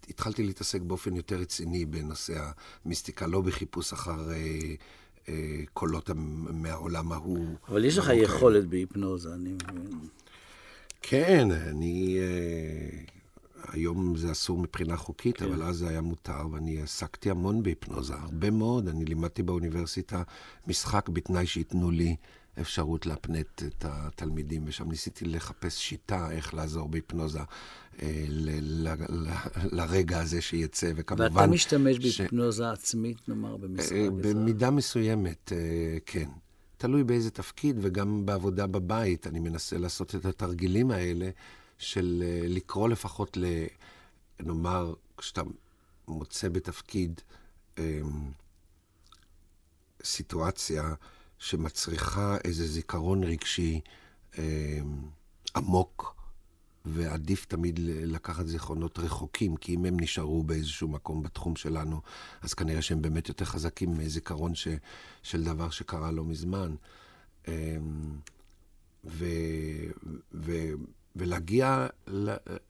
התחלתי להתעסק באופן יותר רציני בנושא המיסטיקה, לא בחיפוש אחר... Uh, קולות מהעולם ההוא. אבל יש לך יכולת בהיפנוזה, אני מבין. כן, אני... היום זה אסור מבחינה חוקית, כן. אבל אז זה היה מותר, ואני עסקתי המון בהיפנוזה, הרבה מאוד. אני לימדתי באוניברסיטה משחק בתנאי שייתנו לי אפשרות להפנט את התלמידים, ושם ניסיתי לחפש שיטה איך לעזור בהיפנוזה אה, ל- ל- ל- לרגע הזה שיצא, וכמובן... ואתה משתמש ש... בהיפנוזה עצמית, נאמר, במשחק? אה, במידה מסוימת, אה, כן. תלוי באיזה תפקיד, וגם בעבודה בבית. אני מנסה לעשות את התרגילים האלה. של אה, לקרוא לפחות, ל, נאמר, כשאתה מוצא בתפקיד אמ, סיטואציה שמצריכה איזה זיכרון רגשי אמ, עמוק, ועדיף תמיד לקחת זיכרונות רחוקים, כי אם הם נשארו באיזשהו מקום בתחום שלנו, אז כנראה שהם באמת יותר חזקים מזיכרון ש, של דבר שקרה לא מזמן. אמ, ו, ו, ולהגיע,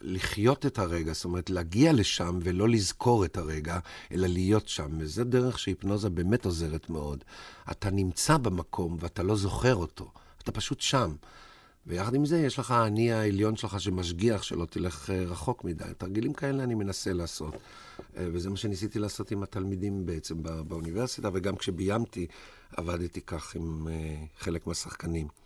לחיות את הרגע, זאת אומרת, להגיע לשם ולא לזכור את הרגע, אלא להיות שם. וזו דרך שהיפנוזה באמת עוזרת מאוד. אתה נמצא במקום ואתה לא זוכר אותו, אתה פשוט שם. ויחד עם זה, יש לך האני העליון שלך שמשגיח שלא תלך אה, רחוק מדי. תרגילים כאלה אני מנסה לעשות. אה, וזה מה שניסיתי לעשות עם התלמידים בעצם באוניברסיטה, וגם כשביימתי, עבדתי כך עם אה, חלק מהשחקנים.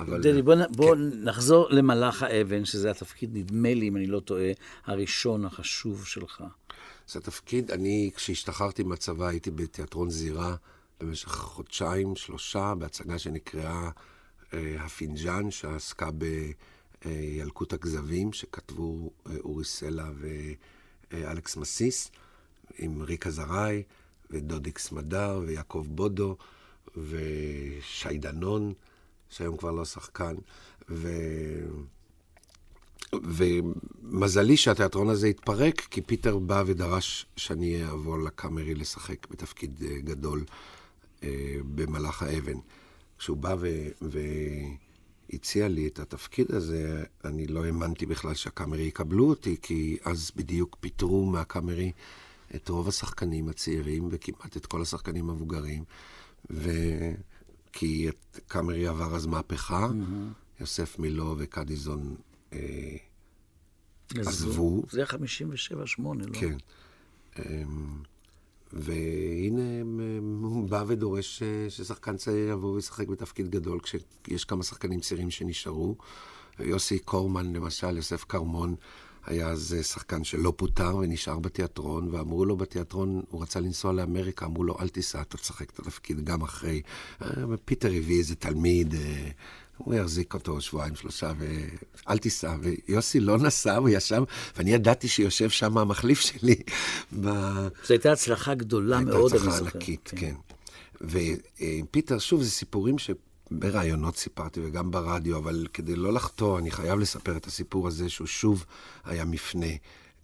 אבל... דני, בוא, בוא כן. נחזור למלאך האבן, שזה התפקיד, נדמה לי, אם אני לא טועה, הראשון החשוב שלך. זה התפקיד, אני, כשהשתחררתי מהצבא, הייתי בתיאטרון זירה במשך חודשיים, שלושה, בהצגה שנקראה אה, הפינג'אן, שעסקה בילקוט אה, הכזבים, שכתבו אה, אורי סלע ואלכס מסיס, עם ריקה זרעי, ודודיק סמדר, ויעקב בודו, ושי דנון. שהיום כבר לא שחקן, ו... ומזלי שהתיאטרון הזה התפרק, כי פיטר בא ודרש שאני אעבור לקאמרי לשחק בתפקיד אה, גדול אה, במלאך האבן. כשהוא בא ו... והציע לי את התפקיד הזה, אני לא האמנתי בכלל שהקאמרי יקבלו אותי, כי אז בדיוק פיטרו מהקאמרי את רוב השחקנים הצעירים וכמעט את כל השחקנים המבוגרים. ו... כי את קאמרי עבר אז מהפכה, mm-hmm. יוסף מילו וקדיזון אה, עזבו. זה 57-8, לא? כן. אה, והנה הוא בא ודורש ששחקן צעיר יבוא וישחק בתפקיד גדול, כשיש כמה שחקנים צעירים שנשארו. יוסי קורמן, למשל, יוסף כרמון, היה אז שחקן שלא פוטר ונשאר בתיאטרון, ואמרו לו בתיאטרון, הוא רצה לנסוע לאמריקה, אמרו לו, אל תיסע, אתה תשחק את התפקיד גם אחרי. אה, פיטר הביא איזה תלמיד, אה, הוא יחזיק אותו שבועיים, שלושה, ואל תיסע. ויוסי לא נסע, הוא ישב, ואני ידעתי שיושב שם המחליף שלי. ב... זו הייתה הצלחה גדולה מאוד, אני זוכר. הייתה הצלחה ענקית, כן. כן. ועם פיטר, שוב, זה סיפורים ש... בראיונות סיפרתי וגם ברדיו, אבל כדי לא לחטוא, אני חייב לספר את הסיפור הזה, שהוא שוב היה מפנה.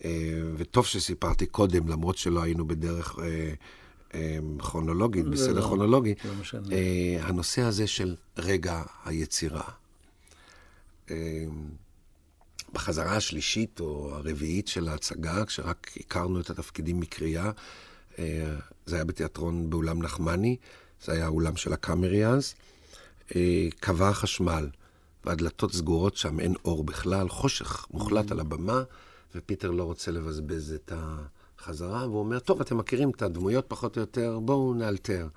אה, וטוב שסיפרתי קודם, למרות שלא היינו בדרך אה, אה, כרונולוגית, בסדר לא, כרונולוגי. לא הנושא הזה של רגע היצירה. בחזרה השלישית או הרביעית של ההצגה, כשרק הכרנו את התפקידים מקריאה, זה היה בתיאטרון באולם נחמני, זה היה האולם של הקאמרי אז. קבע החשמל, והדלתות סגורות שם, אין אור בכלל, חושך מוחלט mm-hmm. על הבמה, ופיטר לא רוצה לבזבז את החזרה, והוא אומר, טוב, אתם מכירים את הדמויות פחות או יותר, בואו נאלתר.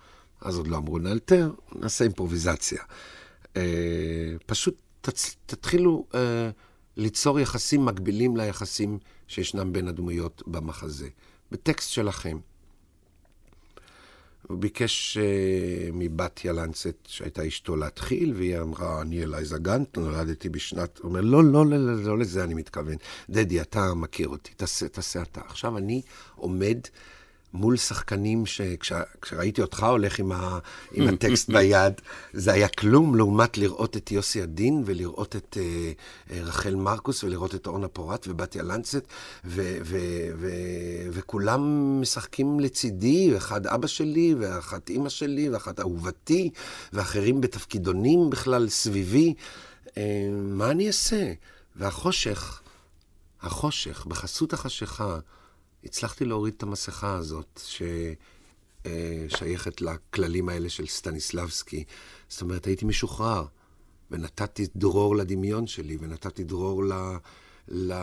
אז עוד לא אמרו נאלתר, נעשה אימפרוביזציה. אה, פשוט תצ... תתחילו אה, ליצור יחסים מקבילים ליחסים שישנם בין הדמויות במחזה, בטקסט שלכם. הוא ביקש uh, מבתיה לנצט, שהייתה אשתו, להתחיל, והיא אמרה, אני אלייזה גנט, נולדתי בשנת... הוא אומר, לא, לא, לא, לא, לא לזה אני מתכוון. דדי, אתה מכיר אותי, תעשה, תעשה אתה. עכשיו אני עומד מול שחקנים שכשראיתי אותך הולך עם, ה, עם הטקסט <laughs> ביד, זה היה כלום לעומת לראות את יוסי הדין ולראות את uh, רחל מרקוס ולראות את אורנה פורט ובתיה לנצט, ו, ו, ו, וכולם משחקים לצידי, אחד אבא שלי ואחת אימא שלי ואחת אהובתי, ואחרים בתפקידונים בכלל סביבי. Uh, מה אני אעשה? והחושך, החושך, בחסות החשיכה, הצלחתי להוריד את המסכה הזאת, ששייכת לכללים האלה של סטניסלבסקי. זאת אומרת, הייתי משוחרר, ונתתי דרור לדמיון שלי, ונתתי דרור ל... ל...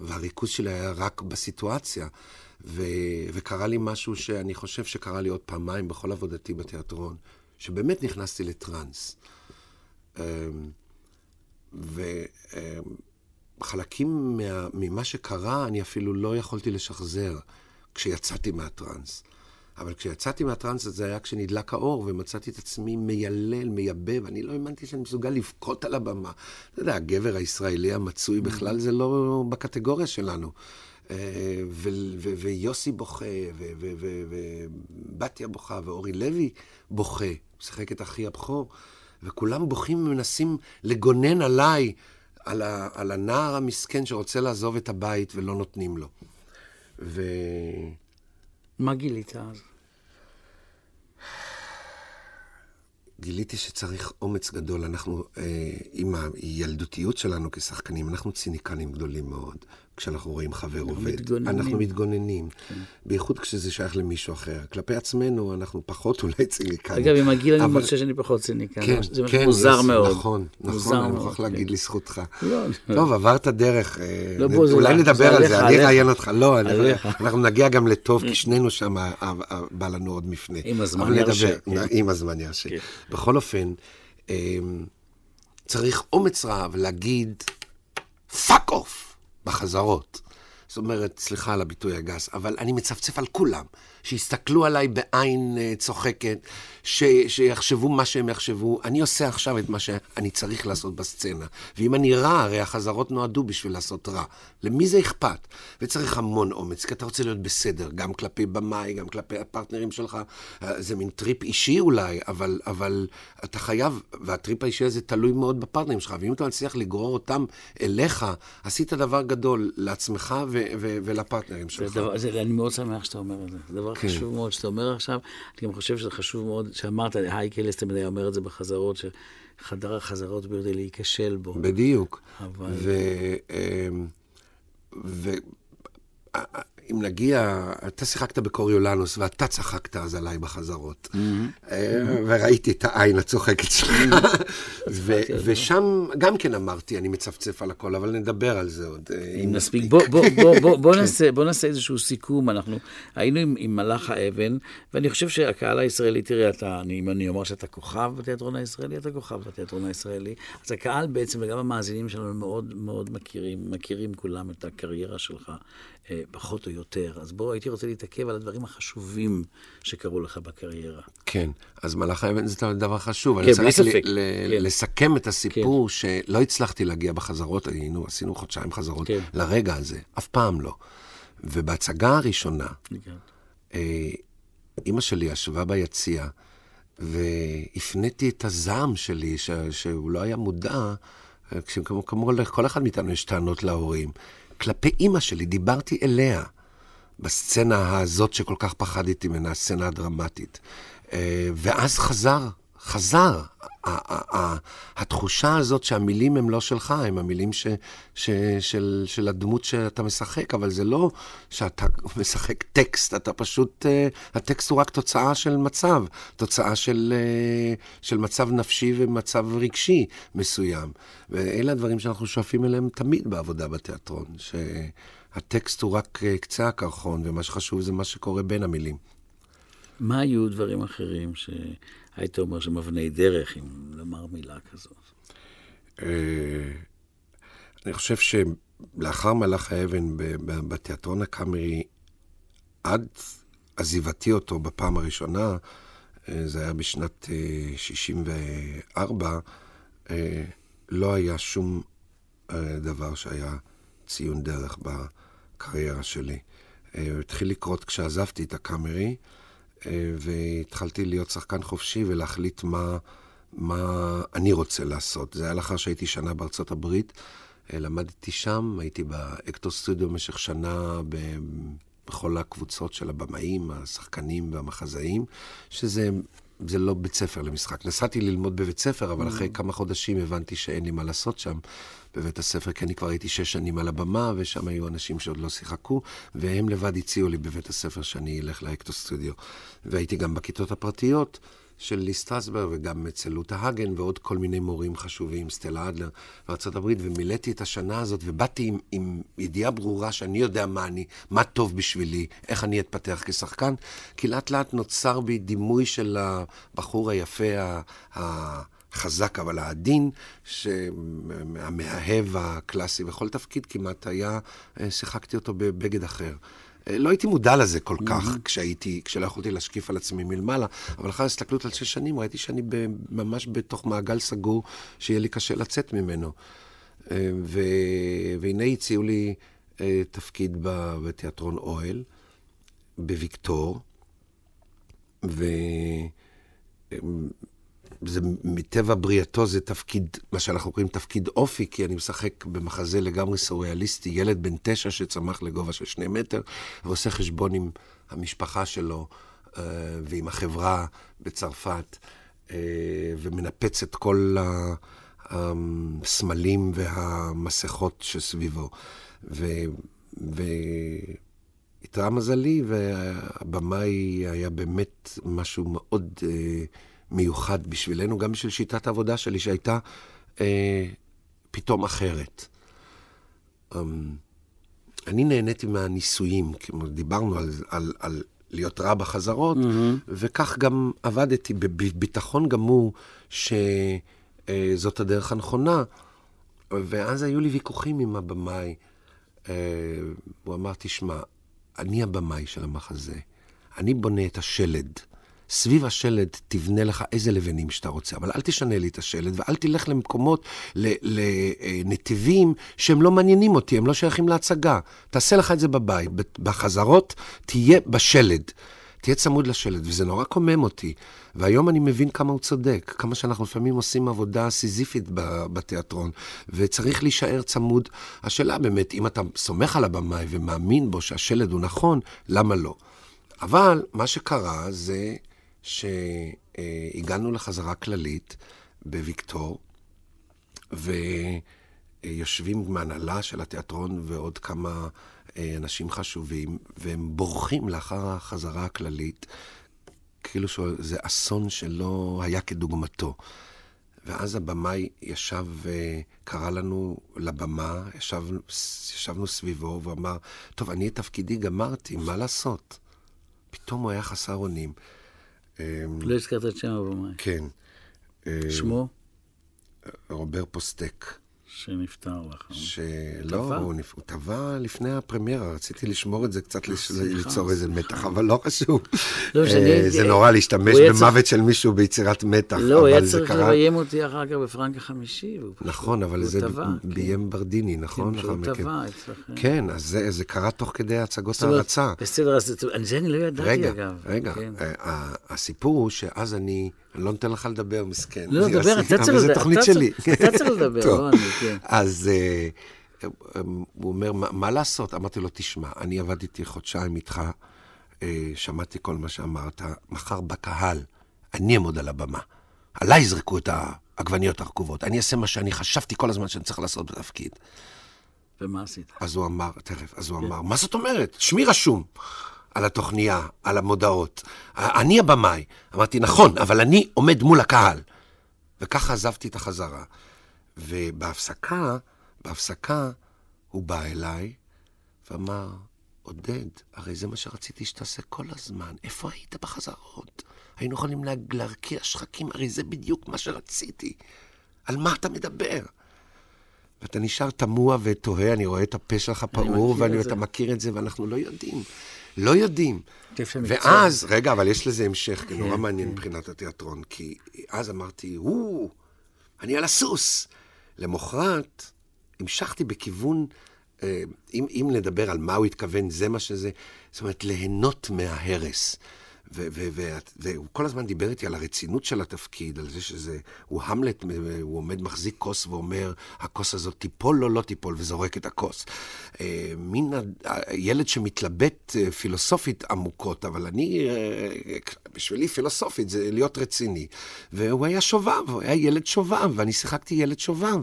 והריכוז שלי היה רק בסיטואציה. ו... וקרה לי משהו שאני חושב שקרה לי עוד פעמיים בכל עבודתי בתיאטרון, שבאמת נכנסתי לטראנס. אמ, ו... חלקים מה, ממה שקרה, אני אפילו לא יכולתי לשחזר כשיצאתי מהטראנס. אבל כשיצאתי מהטראנס הזה היה כשנדלק האור, ומצאתי את עצמי מיילל, מייבב, אני לא האמנתי שאני מסוגל לבכות על הבמה. אתה יודע, הגבר הישראלי המצוי mm. בכלל זה לא בקטגוריה שלנו. אה, ויוסי בוכה, ובתיה בוכה, ואורי לוי בוכה, שיחק את אחי הבכור, וכולם בוכים ומנסים לגונן עליי. על, ה, על הנער המסכן שרוצה לעזוב את הבית ולא נותנים לו. ו... מה גילית אז? גיליתי שצריך אומץ גדול. אנחנו, אה, עם הילדותיות שלנו כשחקנים, אנחנו ציניקנים גדולים מאוד. כשאנחנו רואים חבר עובד. מתגוננים. אנחנו מתגוננים. כן. בייחוד כשזה שייך למישהו אחר. כלפי עצמנו אנחנו פחות <laughs> אולי ציניקנים. אגב, עם הגיל אבל... אני מוצא שאני פחות ציניקן. כן, זה כן, מוזר מאוד. נכון, נכון, אני מוכרח להגיד כן. לזכותך. לא, טוב, עברת דרך. אה, לא, בוא, אולי לא- נדבר על זה, אני אראיין אותך. לא, אנחנו נגיע גם לטוב, כי שנינו שם בא לנו עוד מפנה. עם הזמן ירשה. כן. עם הזמן ירשה. בכל אופן, אמ, צריך אומץ רב להגיד, fuck off. בחזרות. זאת אומרת, סליחה על הביטוי הגס, אבל אני מצפצף על כולם. שיסתכלו עליי בעין uh, צוחקת, ש, שיחשבו מה שהם יחשבו. אני עושה עכשיו את מה שאני צריך לעשות בסצנה. ואם אני רע, הרי החזרות נועדו בשביל לעשות רע. למי זה אכפת? וצריך המון אומץ, כי אתה רוצה להיות בסדר, גם כלפי במאי, גם כלפי הפרטנרים שלך. אה, זה מין טריפ אישי אולי, אבל, אבל אתה חייב, והטריפ האישי הזה תלוי מאוד בפרטנרים שלך. ואם אתה מצליח לגרור אותם אליך, עשית דבר גדול לעצמך ו- ולפרטנרים שלך. זה דבר, זה, אני מאוד שמח שאתה אומר את זה. זה דבר כן. חשוב מאוד שאתה אומר עכשיו. אני גם חושב שזה חשוב מאוד, שאמרת, הייקל אסטמן היה אומר את זה בחזרות, שחדר החזרות בכדי להיכשל בו. בדיוק. אבל... ו... אמ, ו... אם נגיע, אתה שיחקת בקוריולנוס ואתה צחקת אז עליי בחזרות. Mm-hmm. אה, וראיתי את העין הצוחקת שלך. Mm-hmm. ושם גם כן אמרתי, אני מצפצף על הכל, אבל נדבר על זה עוד. אה, אם נספיק. <laughs> בוא נעשה איזשהו סיכום. אנחנו היינו עם מלאך האבן, ואני חושב שהקהל הישראלי, תראה, אם אני אומר שאתה כוכב בתיאטרון הישראלי, אתה כוכב בתיאטרון הישראלי. אז הקהל בעצם, וגם המאזינים שלנו מאוד מאוד מכירים, מכירים כולם את הקריירה שלך. אה, פחות או יותר. אז בוא, הייתי רוצה להתעכב על הדברים החשובים שקרו לך בקריירה. כן, אז מלאך האבן זה דבר חשוב. כן, בלי ספק. ל- כן. לסכם את הסיפור כן. שלא הצלחתי להגיע בחזרות, היינו, עשינו חודשיים חזרות כן. לרגע הזה, אף פעם לא. ובהצגה הראשונה, כן. אה, אימא שלי ישבה ביציע, והפניתי את הזעם שלי, ש, שהוא לא היה מודע, כמו, כמו לכל אחד מאיתנו יש טענות להורים. כלפי אימא שלי, דיברתי אליה, בסצנה הזאת שכל כך פחדתי ממנה, הסצנה הדרמטית. אה, ואז חזר, חזר. התחושה הזאת שהמילים הם לא שלך, הם המילים ש, ש, של, של הדמות שאתה משחק, אבל זה לא שאתה משחק טקסט, אתה פשוט, אה, הטקסט הוא רק תוצאה של מצב, תוצאה של, אה, של מצב נפשי ומצב רגשי מסוים. ואלה הדברים שאנחנו שואפים אליהם תמיד בעבודה בתיאטרון, שהטקסט הוא רק אה, קצה הקרחון, ומה שחשוב זה מה שקורה בין המילים. מה היו דברים אחרים ש... היית אומר שהם אבני דרך, אם לומר מילה כזאת. אה, אני חושב שלאחר מלאך האבן בתיאטרון הקאמרי, עד עזיבתי אותו בפעם הראשונה, אה, זה היה בשנת 64, אה, לא היה שום דבר שהיה ציון דרך בקריירה שלי. התחיל לקרות כשעזבתי את הקאמרי, והתחלתי להיות שחקן חופשי ולהחליט מה, מה אני רוצה לעשות. זה היה לאחר שהייתי שנה בארצות הברית. אה, למדתי שם, הייתי באקטו סטודיו במשך שנה. בכל הקבוצות של הבמאים, השחקנים והמחזאים, שזה זה לא בית ספר למשחק. נסעתי ללמוד בבית ספר, אבל אחרי mm. כמה חודשים הבנתי שאין לי מה לעשות שם בבית הספר, כי אני כבר הייתי שש שנים על הבמה, ושם היו אנשים שעוד לא שיחקו, והם לבד הציעו לי בבית הספר שאני אלך לאקטו סטודיו. והייתי גם בכיתות הפרטיות. של לי סטרסברג וגם אצל לוטה הגן ועוד כל מיני מורים חשובים, סטלה אדלר בארה"ב, ומילאתי את השנה הזאת ובאתי עם, עם ידיעה ברורה שאני יודע מה אני, מה טוב בשבילי, איך אני אתפתח כשחקן, כי לאט לאט נוצר בי דימוי של הבחור היפה, החזק אבל העדין, המאהב הקלאסי, בכל תפקיד כמעט היה, אה, שיחקתי אותו בבגד אחר. אה, לא הייתי מודע לזה כל כך mm-hmm. כשהייתי, כשלא יכולתי להשקיף על עצמי מלמעלה, אבל אחרי ההסתכלות על שש שנים ראיתי שאני ממש בתוך מעגל סגור, שיהיה לי קשה לצאת ממנו. אה, ו... והנה הציעו לי אה, תפקיד בתיאטרון אוהל, בוויקטור, ו... זה מטבע בריאתו זה תפקיד, מה שאנחנו קוראים תפקיד אופי, כי אני משחק במחזה לגמרי סוריאליסטי, ילד בן תשע שצמח לגובה של שני מטר, ועושה חשבון עם המשפחה שלו אה, ועם החברה בצרפת, אה, ומנפץ את כל הסמלים והמסכות שסביבו. ו... מזלי, והבמאי היה באמת משהו מאוד... אה, מיוחד בשבילנו, גם בשביל שיטת העבודה שלי, שהייתה אה, פתאום אחרת. אה, אני נהניתי מהניסויים, כמו דיברנו על, על, על להיות רע בחזרות, mm-hmm. וכך גם עבדתי בביטחון גמור שזאת אה, הדרך הנכונה. ואז היו לי ויכוחים עם הבמאי. אה, הוא אמר, תשמע, אני הבמאי של המחזה, אני בונה את השלד. סביב השלד תבנה לך איזה לבנים שאתה רוצה, אבל אל תשנה לי את השלד ואל תלך למקומות, לנתיבים שהם לא מעניינים אותי, הם לא שייכים להצגה. תעשה לך את זה בבית, בחזרות תהיה בשלד. תהיה צמוד לשלד, וזה נורא קומם אותי. והיום אני מבין כמה הוא צודק, כמה שאנחנו לפעמים עושים עבודה סיזיפית בתיאטרון, וצריך להישאר צמוד. השאלה באמת, אם אתה סומך על הבמאי ומאמין בו שהשלד הוא נכון, למה לא? אבל מה שקרה זה שהגענו לחזרה כללית בוויקטור, ויושבים מהנהלה של התיאטרון ועוד כמה אה, אנשים חשובים, והם בורחים לאחר החזרה הכללית, כאילו שזה אסון שלא היה כדוגמתו. ואז הבמאי ישב וקרא לנו לבמה, ישב, ישבנו סביבו ואמר, טוב, אני את תפקידי גמרתי, מה לעשות? פתאום הוא היה חסר אונים. אמ, לא הזכרת את שם הבמאי. כן. שמו? רובר פוסטק. שנפטר לך. שלא, הוא, הוא טבע לפני הפרמיירה, רציתי לשמור את זה קצת, ליצור איזה מתח, אבל לא חשוב. לא, שאני... אה, זה נורא להשתמש במוות של מישהו ביצירת מתח, לא, הוא היה צריך לביים אותי אחר כך בפרנק החמישי. נכון, אבל זה כן. ביים ברדיני, נכון? כן, שהוא טבע אצלכם. כן, אז זה קרה תוך כדי הצגות ההרצה. בסדר, אז זה אני לא ידעתי, אגב. רגע, רגע. כן. אה, הסיפור הוא שאז אני אני לא נותן לך לדבר, מסכן. לא, דבר, אתה צריך אבל זו לדבר, תוכנית שלי. אתה צריך לדבר. <laughs> לא אני, כן. אז אה, אה, הוא אומר, "מה- לעשות? אמרתי לו, תשמע, אני עבדתי חודשיים איתך, אה, שמעתי כל מה שאמרת, מחר בקהל, אני אעמוד על הבמה. עליי יזרקו את העגבניות הרקובות. אני אעשה מה שאני חשבתי כל הזמן שאני צריך לעשות בתפקיד. ומה עשית? אז הוא אמר, תכף, אז הוא אמר, מה זאת אומרת? שמי רשום על התוכניה, על המודעות. אני הבמאי. אמרתי, נכון, אבל אני עומד מול הקהל. וככה עזבתי את החזרה. ובהפסקה, בהפסקה, הוא בא אליי ואמר, עודד, הרי זה מה שרציתי שתעשה כל הזמן. איפה היית בחזרות? היינו יכולים לה- להרקיע שחקים, הרי זה בדיוק מה שרציתי. על מה אתה מדבר? ואתה נשאר תמוה ותוהה, אני רואה את הפה שלך פעור, ואתה. מכיר את זה, ואנחנו לא יודעים. לא יודעים. ואז, רגע, אבל יש לזה המשך, כי נורא מעניין. מבחינת התיאטרון, כי אז אמרתי, הוא, אני על הסוס. למחרת, המשכתי בכיוון, אה, אם, אם נדבר על מה הוא התכוון, זה מה שזה, זאת אומרת, ליהנות מההרס. והוא כל הזמן דיבר איתי על הרצינות של התפקיד, על זה שזה, הוא המלט, הוא עומד, מחזיק כוס ואומר, הכוס הזאת תיפול לו, לא תיפול, וזורק את הכוס. אה, מין ילד שמתלבט אה, פילוסופית עמוקות, אבל אני, אה, בשבילי פילוסופית זה להיות רציני. והוא היה שובב, הוא היה ילד שובב, ואני שיחקתי ילד שובב.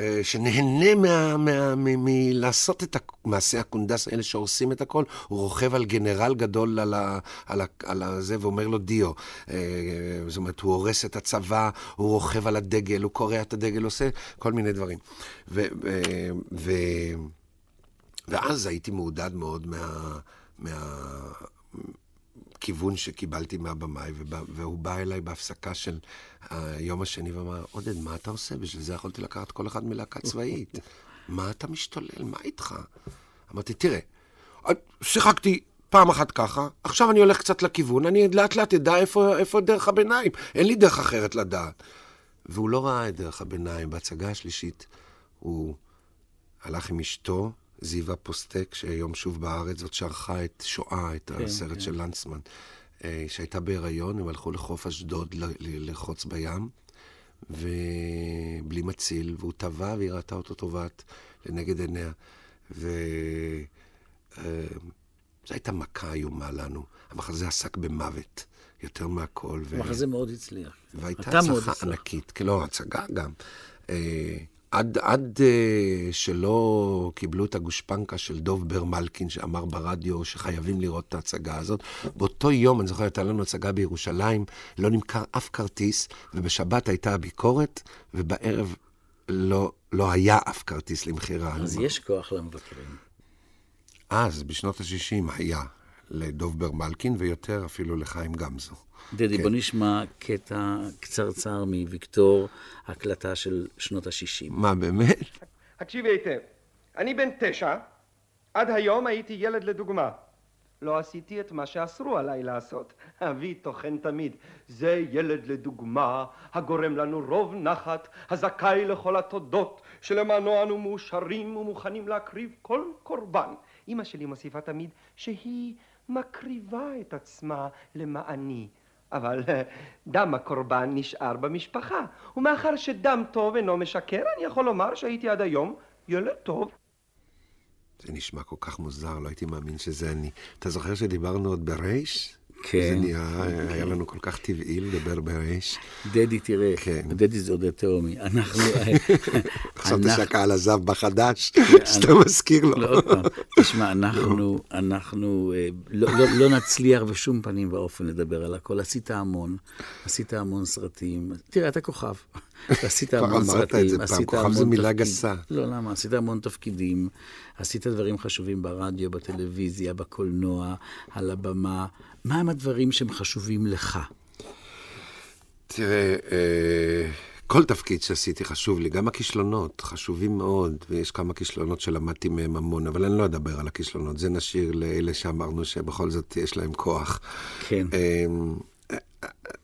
אה, שנהנה מה- מה- מ- מלעשות את מעשי הקונדס האלה שהורסים את הכל, הוא רוכב על גנרל גדול על, ה, על, ה, על הזה ואומר לו דיו. אה, זאת אומרת, הוא הורס את הצבא, הוא רוכב על הדגל, הוא קורע את הדגל, עושה כל מיני דברים. ו, ו, ו, ואז הייתי מעודד מאוד מה... מה כיוון שקיבלתי מהבמאי, והוא בא אליי בהפסקה של היום השני ואמר, עודד, מה אתה עושה? בשביל זה יכולתי לקחת כל אחד מלהקה צבאית. <laughs> מה אתה משתולל? מה איתך? אמרתי, תראה, שיחקתי פעם אחת ככה, עכשיו אני הולך קצת לכיוון, אני לאט לאט אדע איפה, איפה דרך הביניים. אין לי דרך אחרת לדעת. והוא לא ראה את דרך הביניים. בהצגה השלישית הוא הלך עם אשתו, זיווה פוסטק, שהיום שוב בארץ, זאת שערכה את שואה, את כן, הסרט כן. של לנצמן, אה, שהייתה בהיריון, הם הלכו לחוף אשדוד ל- ל- לרחוץ בים, ובלי מציל, והוא טבע והיא ראתה אותו טובעת לנגד עיניה. וזו הייתה מכה איומה לנו. המחזה עסק במוות, יותר מהכל. ו- המחזה מאוד הצליח. והייתה הצלחה. ענקית, כן, לא, הצגה גם. אה, עד, עד אה, שלא קיבלו את הגושפנקה של דוב בר מלקין, שאמר ברדיו שחייבים לראות את ההצגה הזאת, באותו יום, אני זוכר, הייתה לנו הצגה בירושלים, לא נמכר אף כרטיס, ובשבת הייתה הביקורת, ובערב לא, לא היה אף כרטיס למכירה. אז יש כוח למבקרים. אז, בשנות ה-60, היה לדוב בר מלקין, ויותר אפילו לחיים גמזו. דדי, כן. בוא נשמע קטע קצרצר מוויקטור, הקלטה של שנות ה-60. מה, באמת? הקשיבי היטב. אני בן תשע, עד היום הייתי ילד לדוגמה. לא עשיתי את מה שאסרו עליי לעשות. אבי טוחן תמיד. זה ילד לדוגמה, הגורם לנו רוב נחת, הזכאי לכל התודות, שלמענו אנו מאושרים ומוכנים להקריב כל קורבן. אמא שלי מוסיפה תמיד שהיא מקריבה את עצמה למעני. אבל אה, דם הקורבן נשאר במשפחה, ומאחר שדם טוב אינו משקר, אני יכול לומר שהייתי עד היום ילד טוב. זה נשמע כל כך מוזר, לא הייתי מאמין שזה אני. אתה זוכר שדיברנו עוד ברייש? כן. זה נהיה, היה לנו כל כך טבעי לדבר ברייש. דדי, תראה, כן. דדי זה עודד תהומי. אנחנו... <laughs> חשבתי אנחנו- שהקהל עזב בחדש, <laughs> שאתה מזכיר לו. לא, עוד פעם. תשמע, אנחנו, <laughs> אנחנו אה, לא, לא, לא נצליח בשום פנים ואופן לדבר על הכל. עשית המון, עשית המון סרטים. תראה, אתה כוכב. עשית כבר המון אמרת את סרטים. זה פעם, עשית כוכב המון זה מילה תפקיד- גסה. לא, למה? עשית המון תפקידים. עשית דברים חשובים ברדיו, בטלוויזיה, בקולנוע, על הבמה. מה הם הדברים שהם חשובים לך? תראה, אה, כל תפקיד שעשיתי חשוב לי, גם הכישלונות חשובים מאוד, ויש כמה כישלונות שלמדתי מהם המון, אבל אני לא אדבר על הכישלונות, זה נשאיר לאלה שאמרנו שבכל זאת יש להם כוח. כן.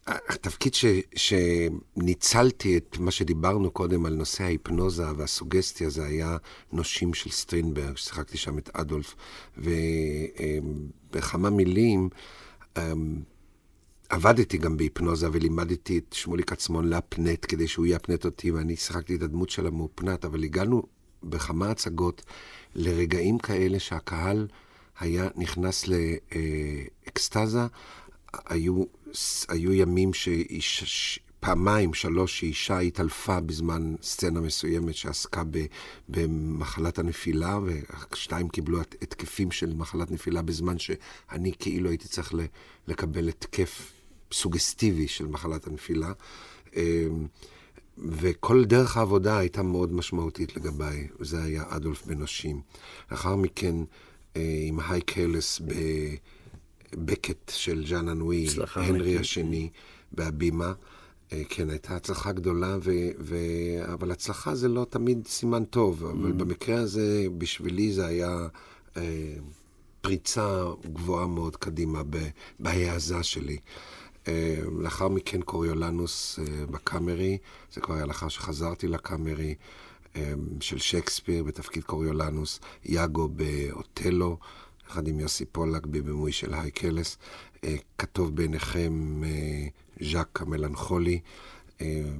התפקיד ש, שניצלתי את מה שדיברנו קודם על נושא ההיפנוזה והסוגסטיה, זה היה נושים של סטרינברג, ששיחקתי שם את אדולף, ובכמה מילים, אמ, עבדתי גם בהיפנוזה ולימדתי את שמוליק עצמון להפנט כדי שהוא יפנט אותי, ואני שיחקתי את הדמות של המאופנט, אבל הגענו בכמה הצגות לרגעים כאלה שהקהל היה נכנס לאקסטזה. היו, היו ימים שאיש, פעמיים, שלוש, שאישה התעלפה בזמן סצנה מסוימת שעסקה ב, במחלת הנפילה, ושתיים קיבלו התקפים של מחלת נפילה בזמן שאני כאילו הייתי צריך לקבל התקף סוגסטיבי של מחלת הנפילה. אמ, וכל דרך העבודה הייתה מאוד משמעותית לגביי, וזה היה אדולף בן נשים. לאחר מכן, אה, עם היי קלס בבקט של ז'אן אנואי, הנרי השני, בהבימה. אה, כן, הייתה הצלחה גדולה, ו, ו... אבל הצלחה זה לא תמיד סימן טוב, אבל mm. במקרה הזה, בשבילי זה היה אה, פריצה גבוהה מאוד קדימה בהעזה שלי. אה, לאחר מכן קוריולנוס אה, בקאמרי, זה כבר היה לאחר שחזרתי לקאמרי, אה, של שייקספיר בתפקיד קוריולנוס, יאגו באוטלו, יחד עם יוסי פולק בבימוי של הייקלס, כתוב בעיניכם ז'אק המלנכולי,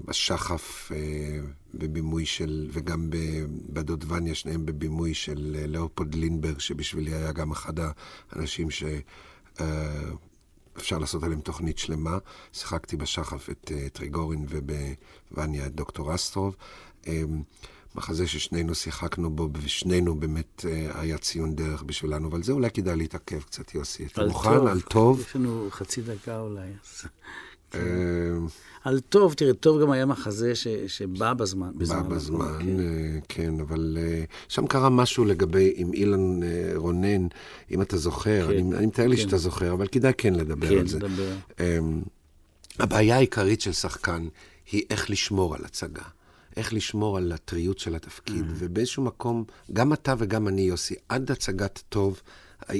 השחף בבימוי של, וגם בדוד וניה, שניהם בבימוי של לאופולד לינדברג, שבשבילי היה גם אחד האנשים ש... אפשר לעשות עליהם תוכנית שלמה. שיחקתי בשחף את טריגורין ובווניה את דוקטור אסטרוב. מחזה ששנינו שיחקנו בו, ושנינו באמת uh, היה ציון דרך בשבילנו, אבל זה אולי כדאי להתעכב קצת, יוסי. אתה מוכן? על טוב? יש לנו חצי דקה אולי. כן. על טוב, תראה, טוב גם היה מחזה ש, שבא בזמן. בא בזמן, כן. אה, כן, אבל אה, שם קרה משהו לגבי, עם אילן אה, רונן, אם אתה זוכר, כן, אני, אני מתאר לי כן. שאתה זוכר, אבל כדאי כן לדבר כן, על זה. כן, לדבר. אמ, הבעיה העיקרית של שחקן היא איך לשמור על הצגה. איך לשמור על הטריות של התפקיד, mm. ובאיזשהו מקום, גם אתה וגם אני, יוסי, עד הצגת טוב,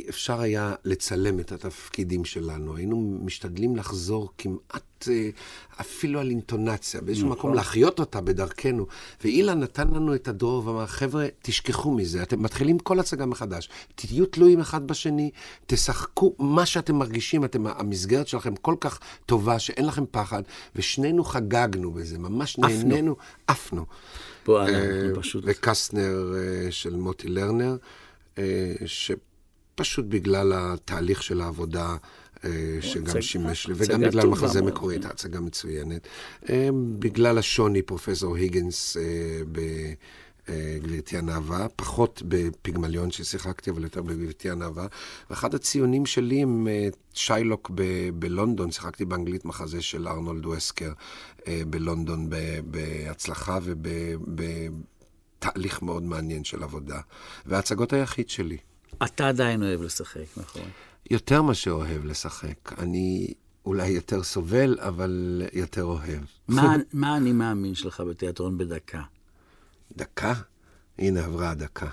אפשר היה לצלם את התפקידים שלנו. היינו משתדלים לחזור כמעט אה, אפילו על אינטונציה, באיזשהו נכון. מקום להחיות אותה בדרכנו. ואילן נתן לנו את הדרור ואמר, חבר'ה, תשכחו מזה, אתם מתחילים כל הצגה מחדש. תהיו תלויים אחד בשני, תשחקו מה שאתם מרגישים, אתם, המסגרת שלכם כל כך טובה, שאין לכם פחד, ושנינו חגגנו בזה, ממש נהנינו, עפנו. בוא, אנחנו אה, פשוט... וקסטנר אה, של מוטי לרנר, ש... פשוט בגלל התהליך של העבודה אה, שגם שימש לי, וגם בגלל מחזה מקורי, הייתה הצגה מצוינת. אה, בגלל השוני, פרופסור היגנס אה, בגבירתי הנאווה, פחות בפיגמליון ששיחקתי, אבל יותר בגבירתי הנאווה. ואחד הציונים שלי הם שיילוק בלונדון, שיחקתי באנגלית מחזה של ארנולד וסקר בלונדון בהצלחה ובתהליך מאוד מעניין של עבודה. וההצגות היחיד שלי. אתה עדיין אוהב לשחק, נכון? יותר מאשר אוהב לשחק. אני אולי יותר סובל, אבל יותר אוהב. מה, <laughs> מה אני מאמין שלך בתיאטרון בדקה? דקה? הנה עברה הדקה.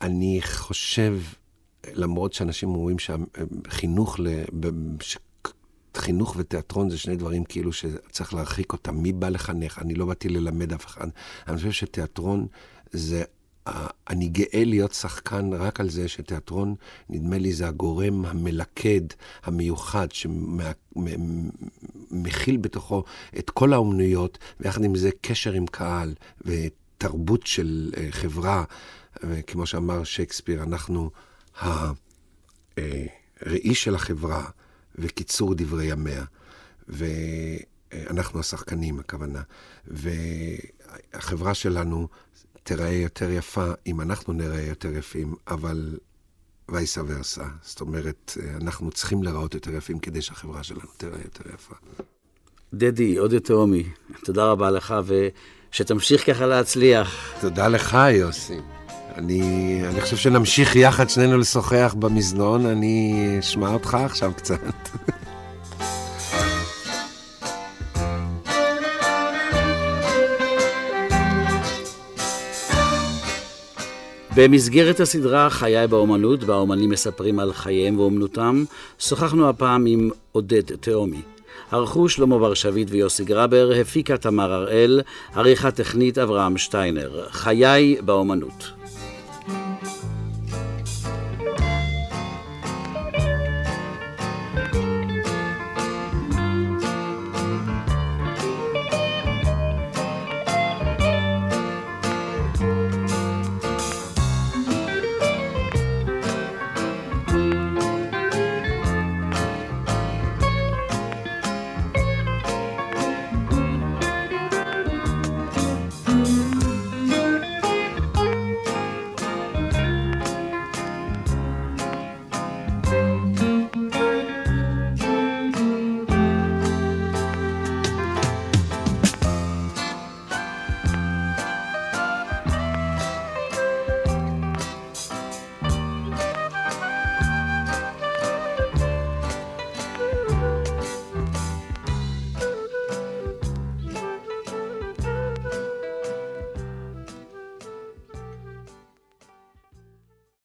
אני חושב, למרות שאנשים אומרים שהחינוך, חינוך ותיאטרון זה שני דברים כאילו שצריך להרחיק אותם. מי בא לחנך? אני לא באתי ללמד אף אחד. אני חושב שתיאטרון זה אני גאה להיות שחקן רק על זה שתיאטרון, נדמה לי, זה הגורם המלכד, המיוחד, שמכיל בתוכו את כל האומנויות, ויחד עם זה קשר עם קהל ותרבות של אה, חברה. כמו שאמר שייקספיר, אנחנו הראי של החברה וקיצור דברי ימיה. ואנחנו השחקנים, הכוונה. והחברה שלנו תיראה יותר יפה אם אנחנו נראה יותר יפים, אבל וייסה ורסה. זאת אומרת, אנחנו צריכים להיראות יותר יפים כדי שהחברה שלנו תיראה יותר יפה. דדי, עוד יותר עומי, תודה רבה לך, ושתמשיך ככה להצליח. תודה לך, יוסי. אני, אני חושב שנמשיך יחד שנינו לשוחח במזנון, אני אשמע אותך עכשיו קצת. <laughs> במסגרת הסדרה חיי באומנות, בה האומנים מספרים על חייהם ואומנותם, שוחחנו הפעם עם עודד תהומי. ערכו שלמה בר שביט ויוסי גרבר, הפיקה תמר הראל, עריכה טכנית אברהם שטיינר. חיי באומנות.